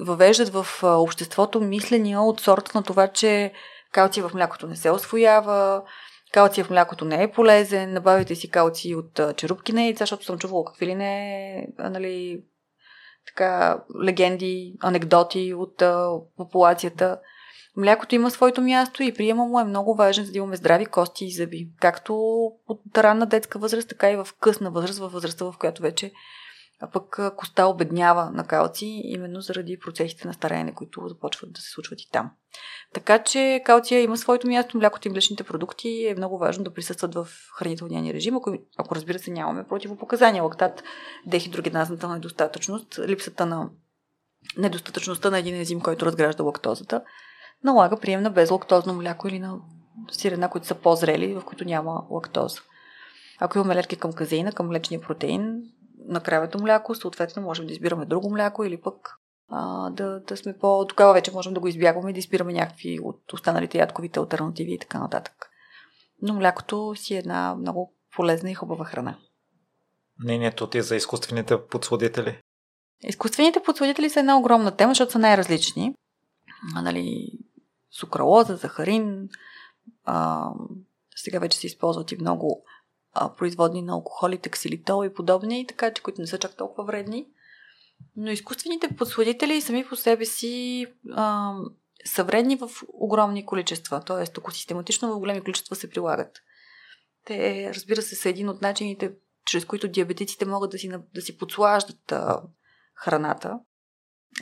въвеждат в обществото мисления от сорта на това, че калци в млякото не се освоява, калци в млякото не е полезен, набавите си калци от черупки на яйца, защото съм чувала какви ли не нали, така, легенди, анекдоти от а, популацията. Млякото има своето място и приема му е много важен, за да имаме здрави кости и зъби. Както от ранна детска възраст, така и в късна възраст, във възрастта, в която вече а пък коста обеднява на калци, именно заради процесите на стареене, които започват да се случват и там. Така че калция има своето място, млякото и млечните продукти е много важно да присъстват в хранителния ни режим, ако, ако разбира се нямаме противопоказания, лактат, дехидрогеназната недостатъчност, липсата на недостатъчността на един ензим, който разгражда лактозата, налага прием на безлактозно мляко или на сирена, които са по-зрели, в които няма лактоза. Ако имаме алергия към казеина, към млечния протеин, на кравето мляко, съответно можем да избираме друго мляко или пък а, да, да сме по... Тогава вече можем да го избягваме и да избираме някакви от останалите ядковите альтернативи и така нататък. Но млякото си е една много полезна и хубава храна. Мнението ти за изкуствените подсладители? Изкуствените подсладители са една огромна тема, защото са най-различни. А, нали, сукралоза, захарин, а, сега вече се използват и много а, производни на алкохоли, таксилитол и подобни, така че които не са чак толкова вредни. Но изкуствените подсладители сами по себе си а, са вредни в огромни количества, т.е. ако систематично в големи количества се прилагат. Те, разбира се, са един от начините, чрез които диабетиците могат да си, да си подслаждат а, храната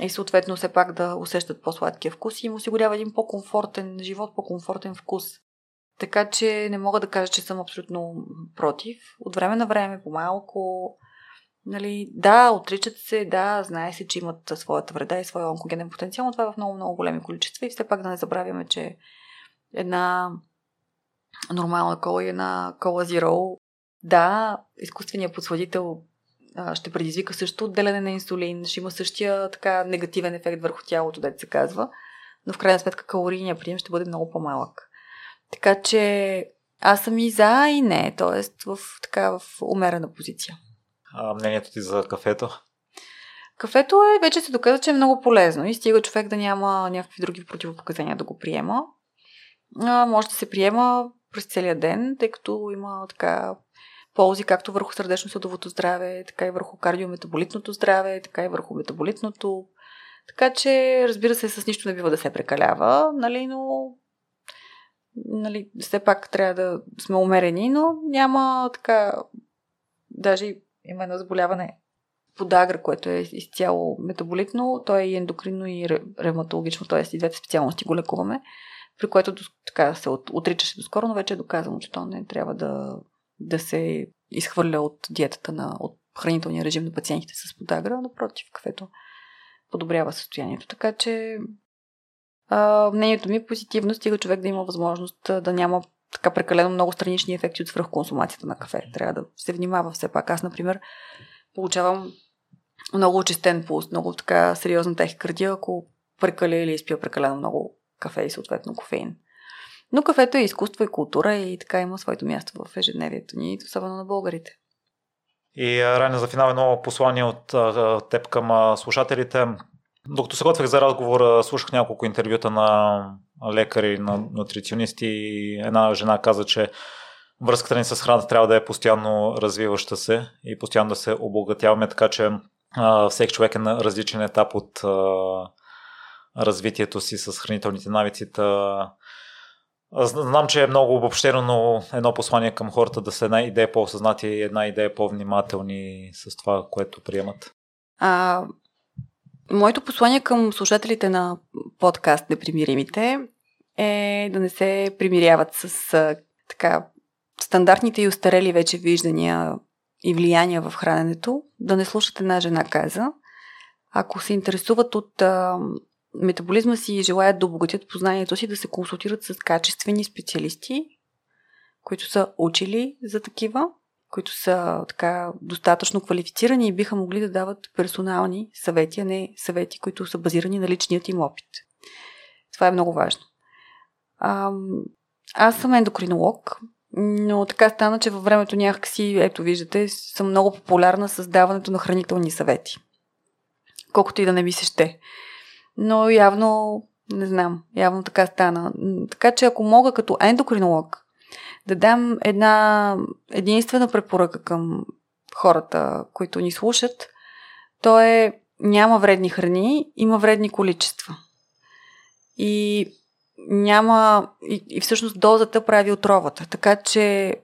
и съответно все пак да усещат по-сладкия вкус и им осигурява един по-комфортен живот, по-комфортен вкус. Така че не мога да кажа, че съм абсолютно против. От време на време, по-малко. Нали, да, отричат се, да, знае се, че имат своята вреда и своя онкогенен потенциал, но това е в много, много големи количества и все пак да не забравяме, че една нормална кола и една кола Zero, да, изкуственият подсладител ще предизвика също отделяне на инсулин, ще има същия така негативен ефект върху тялото, да се казва, но в крайна сметка калорийният прием ще бъде много по-малък. Така че аз съм и за и не, т.е. в така в умерена позиция. А мнението ти за кафето? Кафето е, вече се доказва, че е много полезно и стига човек да няма някакви други противопоказания да го приема. А, може да се приема през целия ден, тъй като има така ползи както върху сърдечно-съдовото здраве, така и върху кардиометаболитното здраве, така и върху метаболитното. Така че, разбира се, с нищо не бива да се прекалява, нали, но нали, все пак трябва да сме умерени, но няма така, даже има едно заболяване подагра, което е изцяло метаболитно, то е и ендокринно и ревматологично, т.е. и двете специалности го лекуваме, при което така се отричаше доскоро, но вече е доказано, че то не трябва да, да се изхвърля от диетата на, от хранителния режим на пациентите с подагра, напротив, кафето подобрява състоянието. Така че а, мнението ми е позитивно, стига човек да има възможност да няма така прекалено много странични ефекти от свръхконсумацията на кафе. Трябва да се внимава все пак. Аз, например, получавам много очистен пулс, много така сериозна тахикардия, ако прекаля или изпия прекалено много кафе и съответно кофеин. Но кафето е изкуство и култура и така има своето място в ежедневието ни, особено на българите. И Райна, за финал едно послание от теб към слушателите. Докато се готвих за разговор, слушах няколко интервюта на лекари, на нутриционисти една жена каза, че връзката ни с храната трябва да е постоянно развиваща се и постоянно да се обогатяваме, така че всеки човек е на различен етап от развитието си с хранителните навици. Знам, че е много обобщено, но едно послание към хората да са една идея по-осъзнати и една идея по-внимателни с това, което приемат. А, Моето послание към слушателите на подкаст Непримиримите е да не се примиряват с а, така стандартните и устарели вече виждания и влияния в храненето, да не слушат една жена каза. Ако се интересуват от а, метаболизма си и желаят да обогатят познанието си, да се консултират с качествени специалисти, които са учили за такива които са така достатъчно квалифицирани и биха могли да дават персонални съвети, а не съвети, които са базирани на личният им опит. Това е много важно. А, аз съм ендокринолог, но така стана, че във времето някакси, ето виждате, съм много популярна с даването на хранителни съвети. Колкото и да не ми се ще. Но явно, не знам, явно така стана. Така че ако мога като ендокринолог да дам една единствена препоръка към хората, които ни слушат, то е няма вредни храни, има вредни количества. И няма. И, и всъщност дозата прави отровата. Така че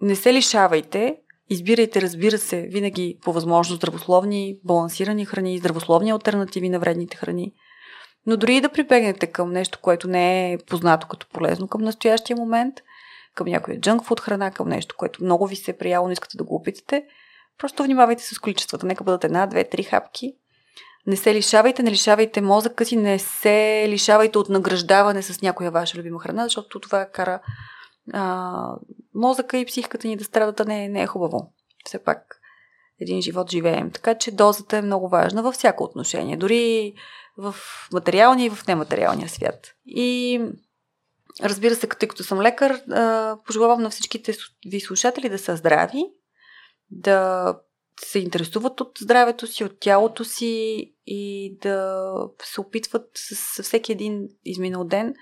не се лишавайте, Избирайте, разбира се, винаги по възможност здравословни, балансирани храни, здравословни альтернативи на вредните храни. Но дори и да прибегнете към нещо, което не е познато като полезно към настоящия момент, към някоя джънк фуд храна, към нещо, което много ви се е прияло, но искате да го опитате, просто внимавайте с количествата. Нека бъдат една, две, три хапки. Не се лишавайте, не лишавайте мозъка си, не се лишавайте от награждаване с някоя ваша любима храна, защото това кара а, мозъка и психиката ни да страдат, а не, не е хубаво. Все пак един живот живеем. Така че дозата е много важна във всяко отношение. Дори в материалния и в нематериалния свят. И разбира се, тъй като съм лекар, пожелавам на всичките ви слушатели да са здрави, да се интересуват от здравето си, от тялото си и да се опитват с всеки един изминал ден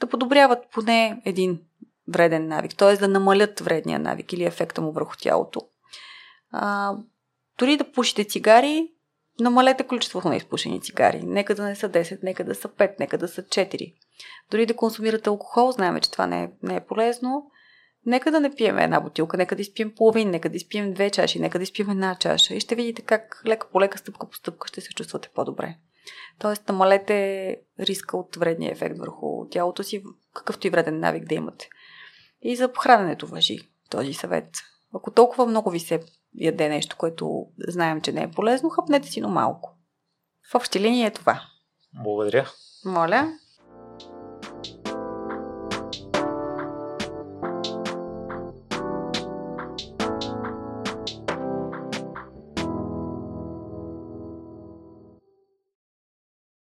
да подобряват поне един вреден навик, т.е. да намалят вредния навик или ефекта му върху тялото. Дори да пушите цигари, намалете количеството на изпушени цигари. Нека да не са 10, нека да са 5, нека да са 4. Дори да консумирате алкохол, знаем, че това не е, не е полезно. Нека да не пием една бутилка, нека да изпием половин, нека да изпием две чаши, нека да изпием една чаша и ще видите как лека по лека, стъпка по стъпка ще се чувствате по-добре. Тоест, намалете риска от вредния ефект върху тялото си, какъвто и вреден навик да имате. И за храненето въжи този съвет. Ако толкова много ви се яде нещо, което знаем, че не е полезно, хъпнете си, но малко. В общи линии е това. Благодаря. Моля.